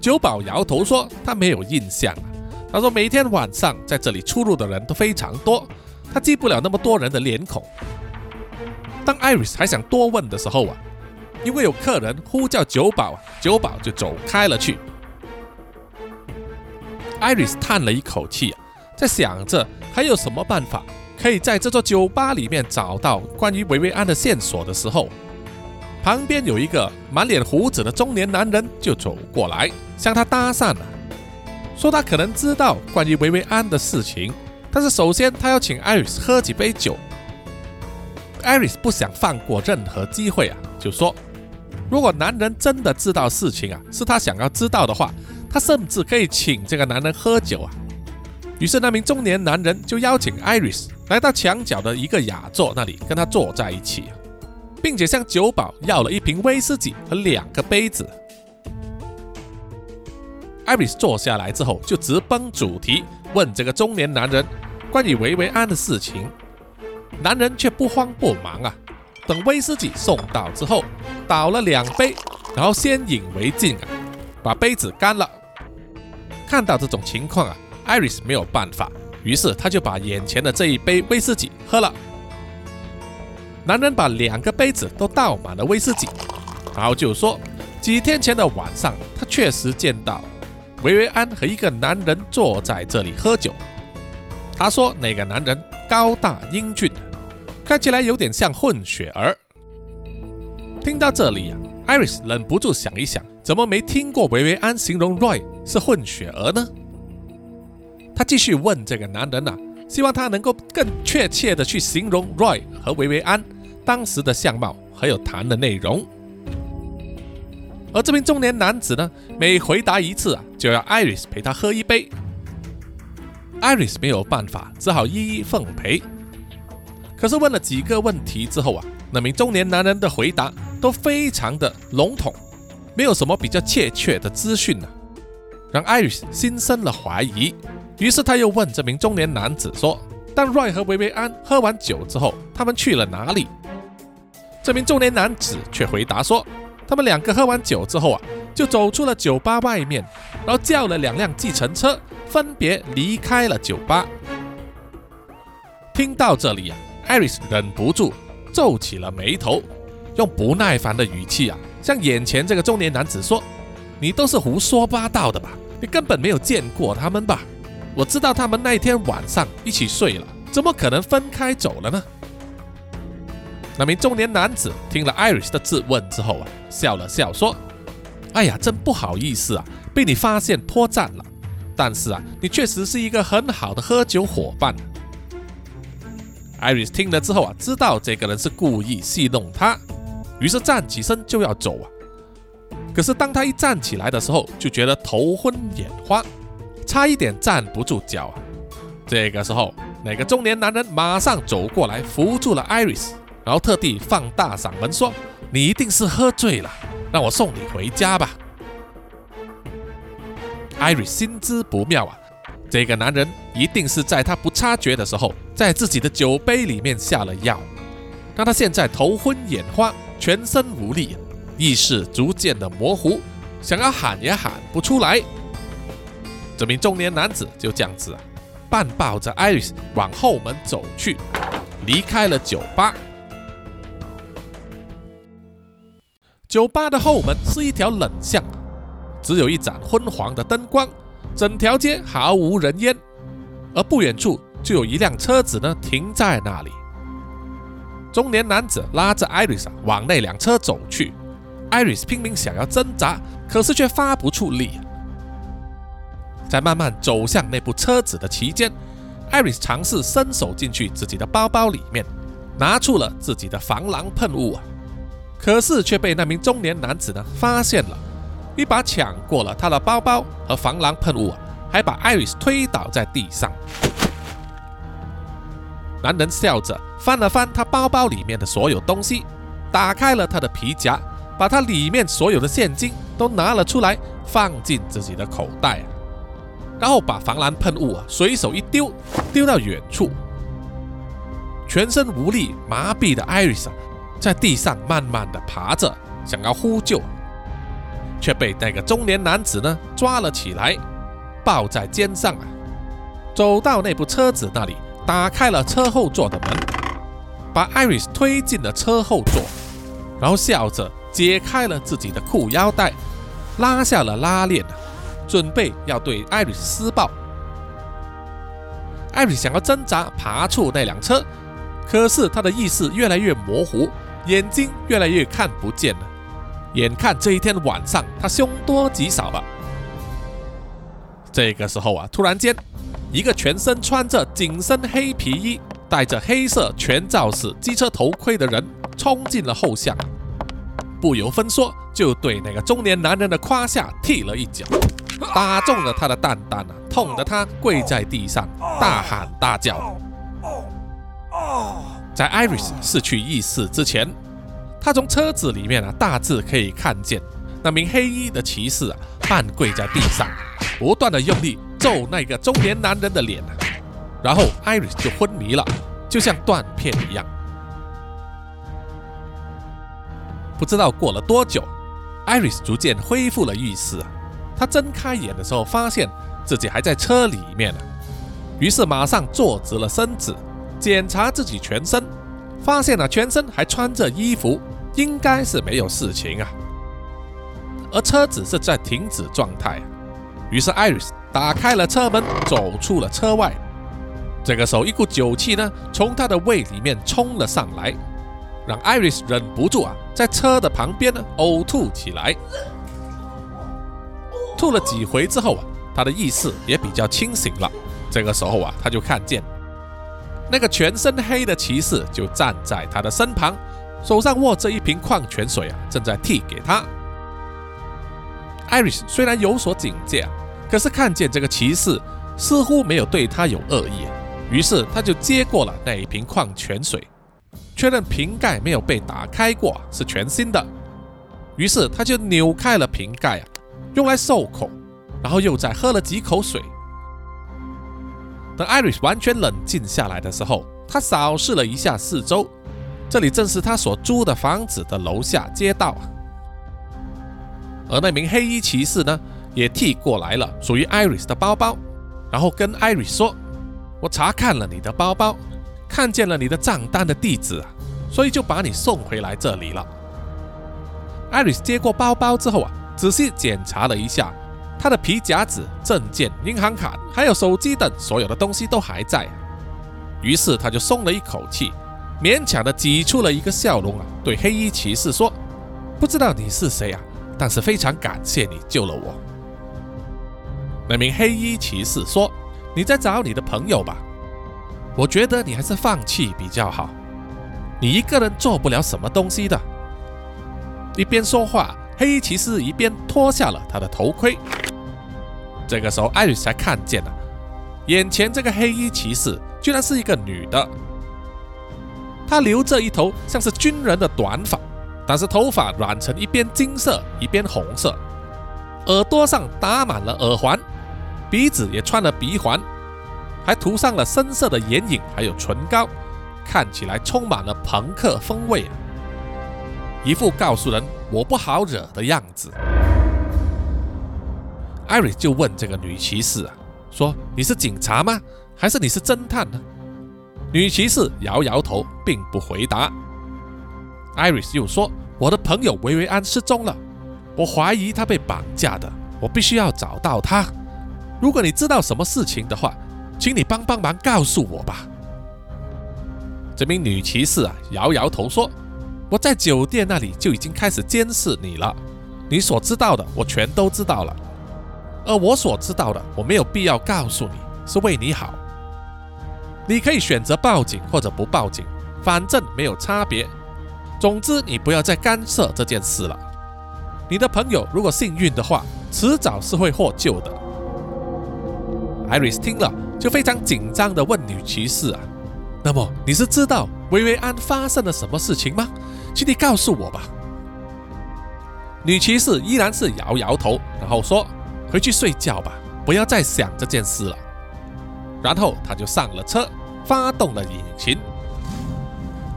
酒保摇头说他没有印象。他说每天晚上在这里出入的人都非常多。他记不了那么多人的脸孔。当艾瑞还想多问的时候啊，因为有客人呼叫酒保，酒保就走开了去。艾瑞斯叹了一口气，在想着还有什么办法可以在这座酒吧里面找到关于维维安的线索的时候，旁边有一个满脸胡子的中年男人就走过来向他搭讪了，说他可能知道关于维维安的事情。但是首先，他要请艾瑞斯喝几杯酒。艾瑞斯不想放过任何机会啊，就说：“如果男人真的知道事情啊，是他想要知道的话，他甚至可以请这个男人喝酒啊。”于是那名中年男人就邀请艾瑞斯来到墙角的一个雅座那里，跟他坐在一起，并且向酒保要了一瓶威士忌和两个杯子。艾瑞斯坐下来之后，就直奔主题，问这个中年男人。关于维维安的事情，男人却不慌不忙啊。等威士忌送到之后，倒了两杯，然后先饮为敬啊，把杯子干了。看到这种情况啊，艾瑞斯没有办法，于是他就把眼前的这一杯威士忌喝了。男人把两个杯子都倒满了威士忌，然后就说：几天前的晚上，他确实见到维维安和一个男人坐在这里喝酒。他说：“那个男人高大英俊，看起来有点像混血儿。”听到这里呀，艾瑞斯忍不住想一想，怎么没听过维维安形容 Roy 是混血儿呢？他继续问这个男人呐，希望他能够更确切的去形容 Roy 和维维安当时的相貌，还有谈的内容。而这名中年男子呢，每回答一次啊，就要艾瑞斯陪他喝一杯。艾瑞斯没有办法，只好一一奉陪。可是问了几个问题之后啊，那名中年男人的回答都非常的笼统，没有什么比较确切的资讯呢，让艾瑞斯心生了怀疑。于是他又问这名中年男子说：“当 Roy 和维维安喝完酒之后，他们去了哪里？”这名中年男子却回答说：“他们两个喝完酒之后啊，就走出了酒吧外面，然后叫了两辆计程车。”分别离开了酒吧。听到这里啊，艾瑞斯忍不住皱起了眉头，用不耐烦的语气啊，向眼前这个中年男子说：“你都是胡说八道的吧？你根本没有见过他们吧？我知道他们那天晚上一起睡了，怎么可能分开走了呢？那名中年男子听了 Iris 的质问之后啊，笑了笑说：“哎呀，真不好意思啊，被你发现破绽了。但是啊，你确实是一个很好的喝酒伙伴。” Iris 听了之后啊，知道这个人是故意戏弄他，于是站起身就要走啊。可是当他一站起来的时候，就觉得头昏眼花，差一点站不住脚啊。这个时候，那个中年男人马上走过来扶住了 Iris。然后特地放大嗓门说：“你一定是喝醉了，让我送你回家吧。”艾瑞心知不妙啊，这个男人一定是在他不察觉的时候，在自己的酒杯里面下了药，让他现在头昏眼花，全身无力，意识逐渐的模糊，想要喊也喊不出来。这名中年男子就这样子啊，半抱着艾瑞斯往后门走去，离开了酒吧。酒吧的后门是一条冷巷，只有一盏昏黄的灯光，整条街毫无人烟。而不远处就有一辆车子呢，停在那里。中年男子拉着艾瑞斯往那辆车走去，艾瑞斯拼命想要挣扎，可是却发不出力。在慢慢走向那部车子的期间，艾瑞斯尝试伸手进去自己的包包里面，拿出了自己的防狼喷雾啊。可是却被那名中年男子呢发现了，一把抢过了他的包包和防狼喷雾，还把艾瑞斯推倒在地上。男人笑着翻了翻他包包里面的所有东西，打开了他的皮夹，把他里面所有的现金都拿了出来，放进自己的口袋，然后把防狼喷雾啊随手一丢，丢到远处。全身无力、麻痹的艾瑞斯。在地上慢慢的爬着，想要呼救，却被那个中年男子呢抓了起来，抱在肩上啊，走到那部车子那里，打开了车后座的门，把艾瑞斯推进了车后座，然后笑着解开了自己的裤腰带，拉下了拉链，准备要对艾瑞斯施暴。艾瑞斯想要挣扎爬出那辆车，可是他的意识越来越模糊。眼睛越来越看不见了，眼看这一天晚上他凶多吉少了。这个时候啊，突然间，一个全身穿着紧身黑皮衣、戴着黑色全罩式机车头盔的人冲进了后巷，不由分说就对那个中年男人的胯下踢了一脚，打中了他的蛋蛋啊，痛得他跪在地上大喊大叫。在艾瑞斯失去意识之前，他从车子里面啊，大致可以看见那名黑衣的骑士啊，半跪在地上，不断的用力揍那个中年男人的脸啊，然后艾瑞斯就昏迷了，就像断片一样。不知道过了多久，艾瑞斯逐渐恢复了意识啊，他睁开眼的时候，发现自己还在车里面呢，于是马上坐直了身子。检查自己全身，发现了全身还穿着衣服，应该是没有事情啊。而车子是在停止状态，于是艾瑞斯打开了车门，走出了车外。这个时候，一股酒气呢从他的胃里面冲了上来，让艾瑞斯忍不住啊，在车的旁边呢呕吐起来。吐了几回之后啊，他的意识也比较清醒了。这个时候啊，他就看见。那个全身黑的骑士就站在他的身旁，手上握着一瓶矿泉水啊，正在递给他。艾瑞斯虽然有所警戒啊，可是看见这个骑士似乎没有对他有恶意，于是他就接过了那一瓶矿泉水，确认瓶盖没有被打开过，是全新的。于是他就扭开了瓶盖啊，用来漱口，然后又再喝了几口水。等艾瑞斯完全冷静下来的时候，他扫视了一下四周，这里正是他所租的房子的楼下街道。而那名黑衣骑士呢，也替过来了属于艾瑞斯的包包，然后跟艾瑞斯说：“我查看了你的包包，看见了你的账单的地址啊，所以就把你送回来这里了。”艾瑞斯接过包包之后啊，仔细检查了一下，他的皮夹子、证件、银行卡还有手机等所有的东西都还在。于是他就松了一口气，勉强的挤出了一个笑容啊，对黑衣骑士说：“不知道你是谁啊，但是非常感谢你救了我。”那名黑衣骑士说：“你在找你的朋友吧？我觉得你还是放弃比较好，你一个人做不了什么东西的。”一边说话，黑衣骑士一边脱下了他的头盔。这个时候，艾瑞斯才看见了，眼前这个黑衣骑士居然是一个女的。她留着一头像是军人的短发，但是头发染成一边金色一边红色，耳朵上打满了耳环，鼻子也穿了鼻环，还涂上了深色的眼影，还有唇膏，看起来充满了朋克风味，一副告诉人我不好惹的样子。艾瑞就问这个女骑士啊，说：“你是警察吗？还是你是侦探呢？”女骑士摇摇头，并不回答。艾瑞斯又说：“我的朋友维维安失踪了，我怀疑他被绑架的，我必须要找到他。如果你知道什么事情的话，请你帮帮忙告诉我吧。”这名女骑士啊，摇摇头说：“我在酒店那里就已经开始监视你了，你所知道的我全都知道了。”而我所知道的，我没有必要告诉你，是为你好。你可以选择报警或者不报警，反正没有差别。总之，你不要再干涉这件事了。你的朋友如果幸运的话，迟早是会获救的。艾瑞斯听了，就非常紧张地问女骑士啊：“那么你是知道薇薇安发生了什么事情吗？请你告诉我吧。”女骑士依然是摇摇头，然后说。回去睡觉吧，不要再想这件事了。然后他就上了车，发动了引擎。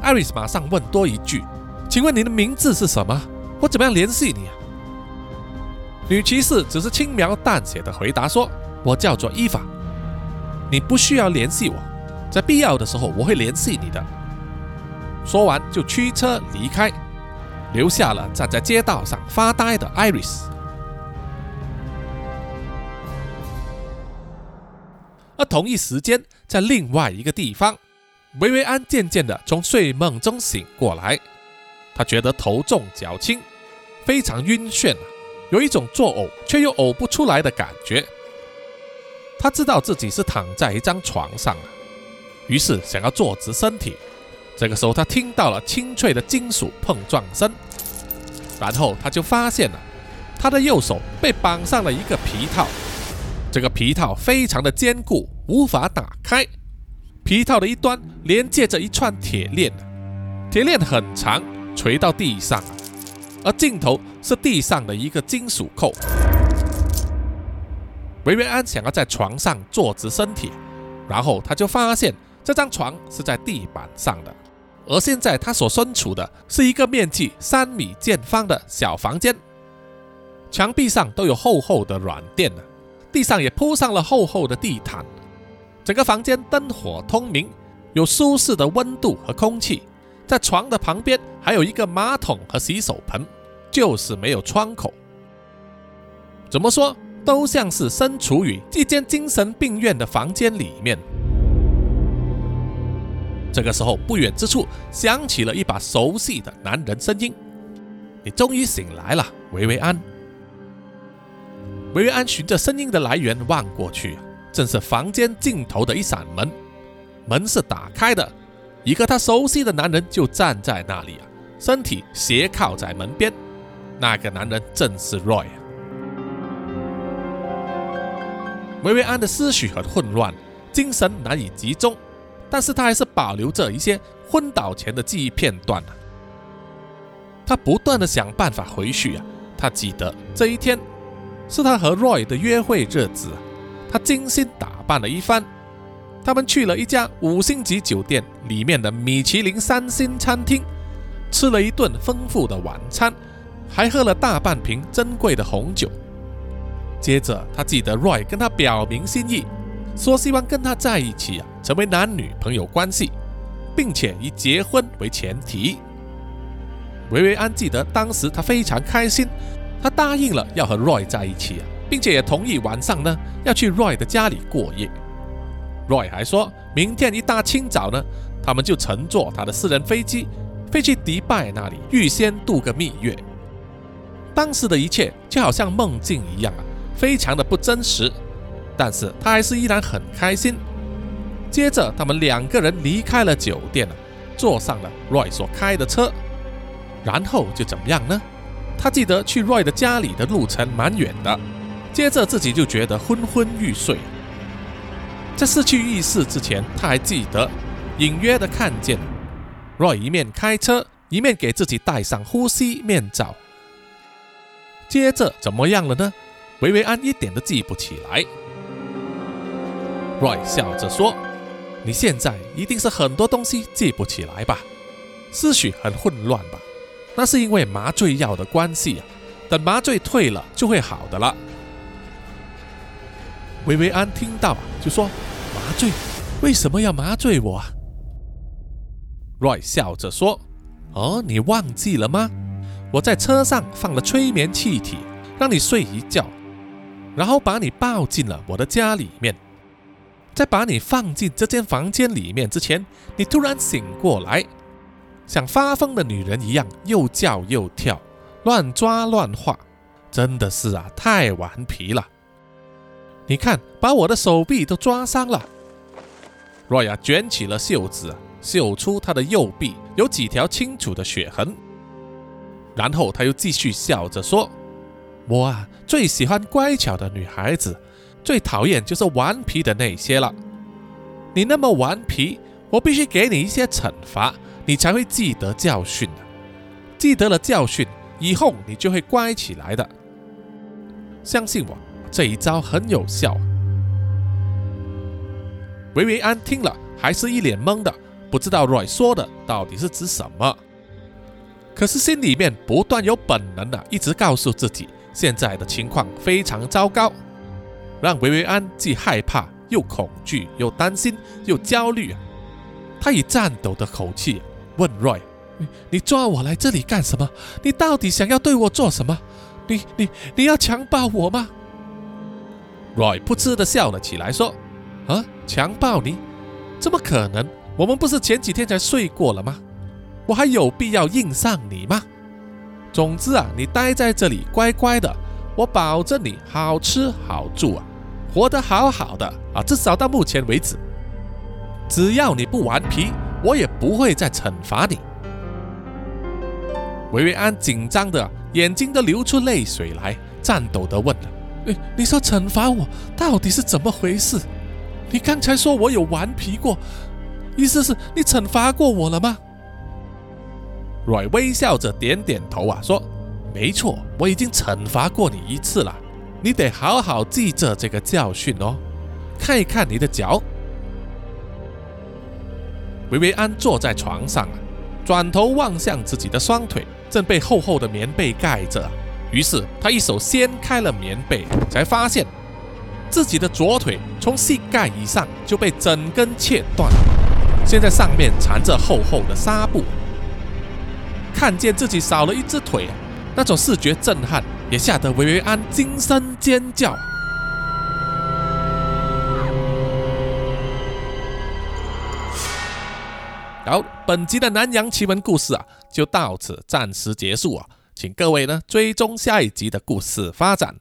艾瑞斯马上问多一句：“请问你的名字是什么？我怎么样联系你啊？”女骑士只是轻描淡写的回答说：“我叫做伊法，你不需要联系我，在必要的时候我会联系你的。”说完就驱车离开，留下了站在街道上发呆的艾瑞斯。而同一时间，在另外一个地方，维维安渐渐地从睡梦中醒过来。他觉得头重脚轻，非常晕眩，有一种作呕却又呕不出来的感觉。他知道自己是躺在一张床上啊，于是想要坐直身体。这个时候，他听到了清脆的金属碰撞声，然后他就发现了他的右手被绑上了一个皮套。这个皮套非常的坚固，无法打开。皮套的一端连接着一串铁链，铁链很长，垂到地上，而尽头是地上的一个金属扣。维维安想要在床上坐直身体，然后他就发现这张床是在地板上的，而现在他所身处的是一个面积三米见方的小房间，墙壁上都有厚厚的软垫呢。地上也铺上了厚厚的地毯，整个房间灯火通明，有舒适的温度和空气。在床的旁边还有一个马桶和洗手盆，就是没有窗口。怎么说都像是身处于一间精神病院的房间里面。这个时候，不远之处响起了一把熟悉的男人声音：“你终于醒来了，维维安。”维维安循着声音的来源望过去，正是房间尽头的一扇门。门是打开的，一个他熟悉的男人就站在那里啊，身体斜靠在门边。那个男人正是 Roy。维维安的思绪很混乱，精神难以集中，但是他还是保留着一些昏倒前的记忆片段啊。他不断的想办法回去啊，他记得这一天。是他和 Roy 的约会日子，他精心打扮了一番，他们去了一家五星级酒店里面的米其林三星餐厅，吃了一顿丰富的晚餐，还喝了大半瓶珍贵的红酒。接着，他记得 Roy 跟他表明心意，说希望跟他在一起啊，成为男女朋友关系，并且以结婚为前提。维维安记得当时他非常开心。他答应了要和 Roy 在一起啊，并且也同意晚上呢要去 Roy 的家里过夜。Roy 还说明天一大清早呢，他们就乘坐他的私人飞机飞去迪拜那里预先度个蜜月。当时的一切就好像梦境一样啊，非常的不真实。但是他还是依然很开心。接着，他们两个人离开了酒店了，坐上了 Roy 所开的车。然后就怎么样呢？他记得去 Roy 的家里的路程蛮远的。接着自己就觉得昏昏欲睡。在失去意识之前，他还记得隐约的看见 Roy 一面开车，一面给自己戴上呼吸面罩。接着怎么样了呢？维维安一点都记不起来。Roy 笑着说：“你现在一定是很多东西记不起来吧？思绪很混乱吧？那是因为麻醉药的关系啊。等麻醉退了就会好的了。”维维安听到，就说：“麻醉？为什么要麻醉我？”Roy 笑着说：“哦，你忘记了吗？”我在车上放了催眠气体，让你睡一觉，然后把你抱进了我的家里面。在把你放进这间房间里面之前，你突然醒过来，像发疯的女人一样又叫又跳，乱抓乱画，真的是啊，太顽皮了。你看，把我的手臂都抓伤了。若亚卷起了袖子，秀出他的右臂有几条清楚的血痕。然后他又继续笑着说：“我啊，最喜欢乖巧的女孩子，最讨厌就是顽皮的那些了。你那么顽皮，我必须给你一些惩罚，你才会记得教训的。记得了教训以后，你就会乖起来的。相信我，这一招很有效。”维维安听了，还是一脸懵的，不知道 Roy 说的到底是指什么。可是心里面不断有本能的一直告诉自己，现在的情况非常糟糕，让维维安既害怕又恐惧又担心又焦虑啊！他以颤抖的口气问 Roy：“ 你你抓我来这里干什么？你到底想要对我做什么？你你你要强暴我吗？”Roy 噗嗤的笑了起来，说：“啊，强暴你？怎么可能？我们不是前几天才睡过了吗？”我还有必要硬上你吗？总之啊，你待在这里乖乖的，我保证你好吃好住啊，活得好好的啊，至少到目前为止。只要你不顽皮，我也不会再惩罚你。维维安紧张的眼睛都流出泪水来，颤抖的问：“你你说惩罚我，到底是怎么回事？你刚才说我有顽皮过，意思是你惩罚过我了吗？”瑞微笑着点点头啊，说：“没错，我已经惩罚过你一次了，你得好好记着这个教训哦。看一看你的脚。”维维安坐在床上啊，转头望向自己的双腿，正被厚厚的棉被盖着。于是他一手掀开了棉被，才发现自己的左腿从膝盖以上就被整根切断，现在上面缠着厚厚的纱布。看见自己少了一只腿，那种视觉震撼也吓得维维安惊声尖叫。好，本集的南洋奇闻故事啊，就到此暂时结束啊，请各位呢追踪下一集的故事发展。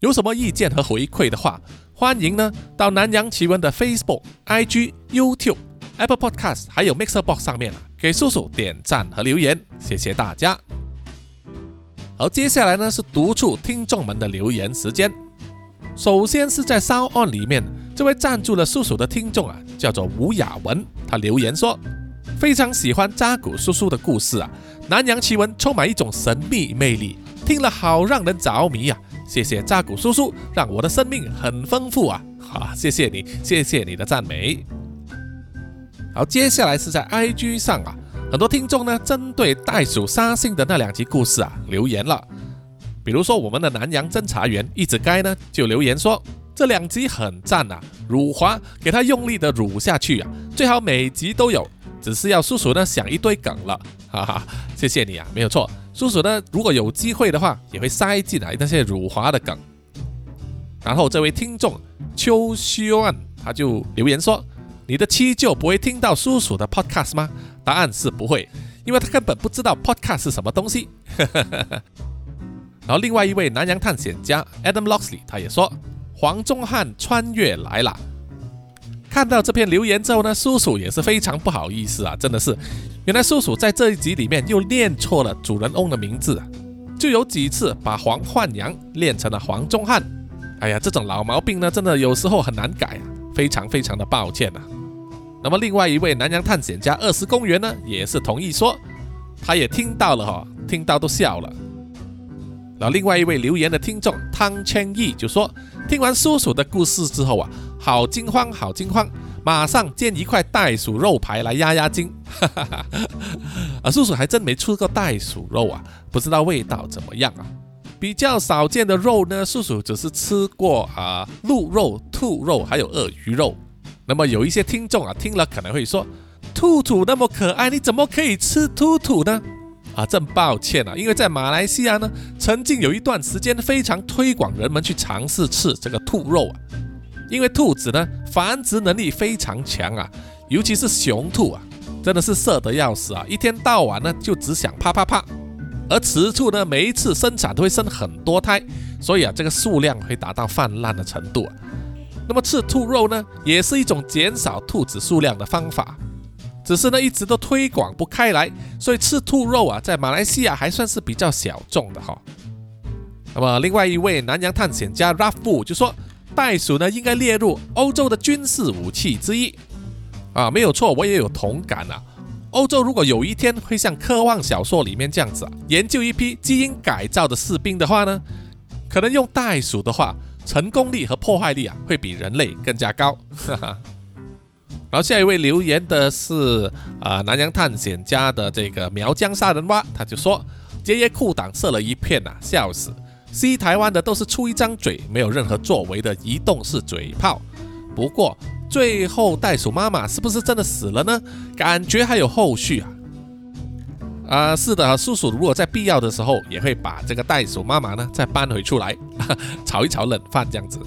有什么意见和回馈的话，欢迎呢到南洋奇闻的 Facebook、IG、YouTube。Apple Podcast 还有 Mixer Box 上面啊，给叔叔点赞和留言，谢谢大家。好，接下来呢是读出听众们的留言时间。首先是在 Sound On 里面，这位赞助了叔叔的听众啊，叫做吴雅文，他留言说非常喜欢扎古叔叔的故事啊，南洋奇闻充满一种神秘魅力，听了好让人着迷啊。谢谢扎古叔叔，让我的生命很丰富啊。好，谢谢你，谢谢你的赞美。好，接下来是在 IG 上啊，很多听众呢针对袋鼠杀性的那两集故事啊留言了。比如说我们的南洋侦查员一直该呢就留言说这两集很赞啊，辱华给他用力的辱下去啊，最好每集都有，只是要叔叔呢想一堆梗了，哈哈，谢谢你啊，没有错，叔叔呢如果有机会的话也会塞进来那些辱华的梗，然后这位听众邱修安他就留言说：“你的七舅不会听到叔叔的 podcast 吗？”答案是不会，因为他根本不知道 podcast 是什么东西。然后另外一位南洋探险家 Adam Loxley 他也说：“黄宗汉穿越来了。”看到这篇留言之后呢，叔叔也是非常不好意思啊，真的是，原来叔叔在这一集里面又念错了主人翁的名字，就有几次把黄焕阳念成了黄宗汉。哎呀，这种老毛病呢，真的有时候很难改啊，非常非常的抱歉啊。那么另外一位南洋探险家二十公园呢，也是同意说，他也听到了哈，听到都笑了。然后另外一位留言的听众汤千亿就说，听完叔叔的故事之后啊，好惊慌，好惊慌，马上煎一块袋鼠肉排来压压惊。啊，叔叔还真没吃过袋鼠肉啊，不知道味道怎么样啊。比较少见的肉呢，叔叔只是吃过啊，鹿肉、兔肉，还有鳄鱼肉。那么有一些听众啊，听了可能会说，兔兔那么可爱，你怎么可以吃兔兔呢？啊，真抱歉啊，因为在马来西亚呢，曾经有一段时间非常推广人们去尝试吃这个兔肉啊，因为兔子呢繁殖能力非常强啊，尤其是雄兔啊，真的是色得要死啊，一天到晚呢就只想啪啪啪。而雌兔呢，每一次生产都会生很多胎，所以啊，这个数量会达到泛滥的程度啊。那么吃兔肉呢，也是一种减少兔子数量的方法，只是呢一直都推广不开来，所以吃兔肉啊，在马来西亚还算是比较小众的哈。那么另外一位南洋探险家 Rafu 就说，袋鼠呢应该列入欧洲的军事武器之一啊，没有错，我也有同感啊。欧洲如果有一天会像科幻小说里面这样子啊，研究一批基因改造的士兵的话呢，可能用袋鼠的话，成功率和破坏力啊会比人类更加高。然后下一位留言的是啊南洋探险家的这个苗疆杀人蛙，他就说爷爷裤裆射了一片呐，笑死！西台湾的都是出一张嘴，没有任何作为的移动式嘴炮。不过。最后，袋鼠妈妈是不是真的死了呢？感觉还有后续啊！啊，是的，叔叔如果在必要的时候，也会把这个袋鼠妈妈呢再搬回出来，炒一炒冷饭这样子。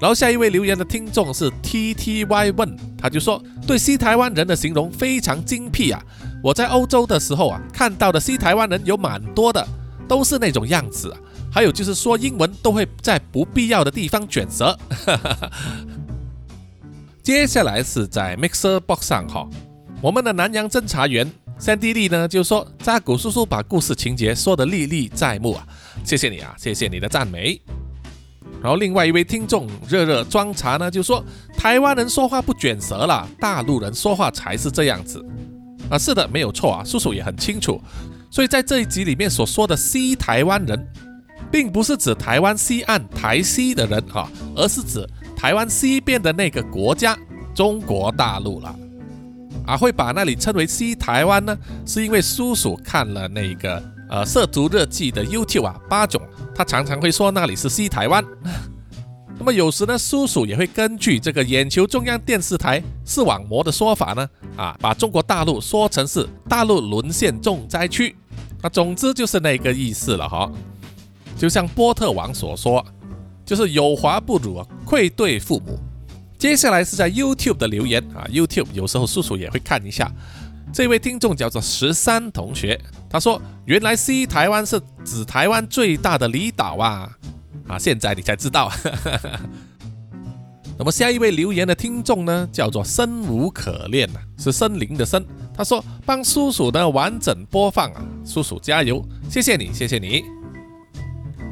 然后下一位留言的听众是 T T Y 问，他就说对西台湾人的形容非常精辟啊！我在欧洲的时候啊，看到的西台湾人有蛮多的，都是那种样子啊。还有就是说英文都会在不必要的地方卷舌。接下来是在 Mixer Box 上哈，我们的南洋侦查员三弟弟呢就说扎古叔叔把故事情节说得历历在目啊，谢谢你啊，谢谢你的赞美。然后另外一位听众热热装茶呢就说台湾人说话不卷舌了，大陆人说话才是这样子啊，是的，没有错啊，叔叔也很清楚。所以在这一集里面所说的西台湾人，并不是指台湾西岸台西的人哈，而是指。台湾西边的那个国家，中国大陆了，啊，会把那里称为西台湾呢？是因为叔叔看了那个呃涉足日记的 YouTube 啊，八种，他常常会说那里是西台湾。那么有时呢，叔叔也会根据这个眼球中央电视台视网膜的说法呢，啊，把中国大陆说成是大陆沦陷重灾区。那总之就是那个意思了哈，就像波特王所说。就是有华不辱啊，愧对父母。接下来是在 YouTube 的留言啊，YouTube 有时候叔叔也会看一下。这位听众叫做十三同学，他说：“原来西台湾是指台湾最大的离岛啊！”啊，现在你才知道。那么下一位留言的听众呢，叫做生无可恋呐，是森林的森。他说：“帮叔叔呢完整播放啊，叔叔加油，谢谢你，谢谢你。”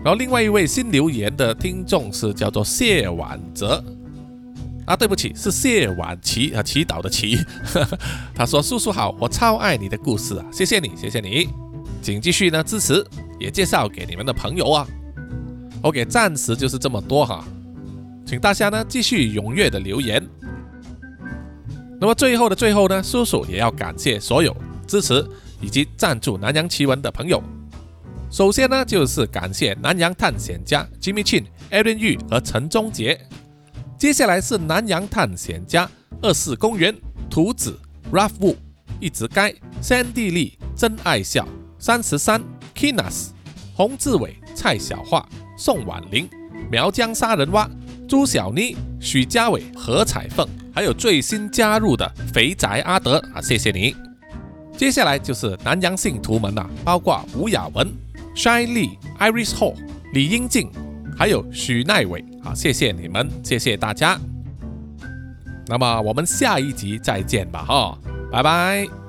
然后另外一位新留言的听众是叫做谢婉泽啊，对不起，是谢婉琪啊，祈祷的祈。他说：“叔叔好，我超爱你的故事啊，谢谢你，谢谢你，请继续呢支持，也介绍给你们的朋友啊。”OK，暂时就是这么多哈，请大家呢继续踊跃的留言。那么最后的最后呢，叔叔也要感谢所有支持以及赞助南洋奇闻的朋友。首先呢，就是感谢南洋探险家 Jimmy Chin、Aaron Yu 和陈忠杰。接下来是南洋探险家二四公园、图子、Ralph Wu、一直该、三地利、真爱笑、三十三、Kinas、洪志伟、蔡小桦、宋婉玲、苗疆杀人蛙、朱小妮、许家伟、何彩凤，还有最新加入的肥宅阿德啊，谢谢你。接下来就是南洋信徒们呐，包括吴雅文、Shy Lee、Iris Hall、李英静，还有许奈伟啊，谢谢你们，谢谢大家。那么我们下一集再见吧，哈，拜拜。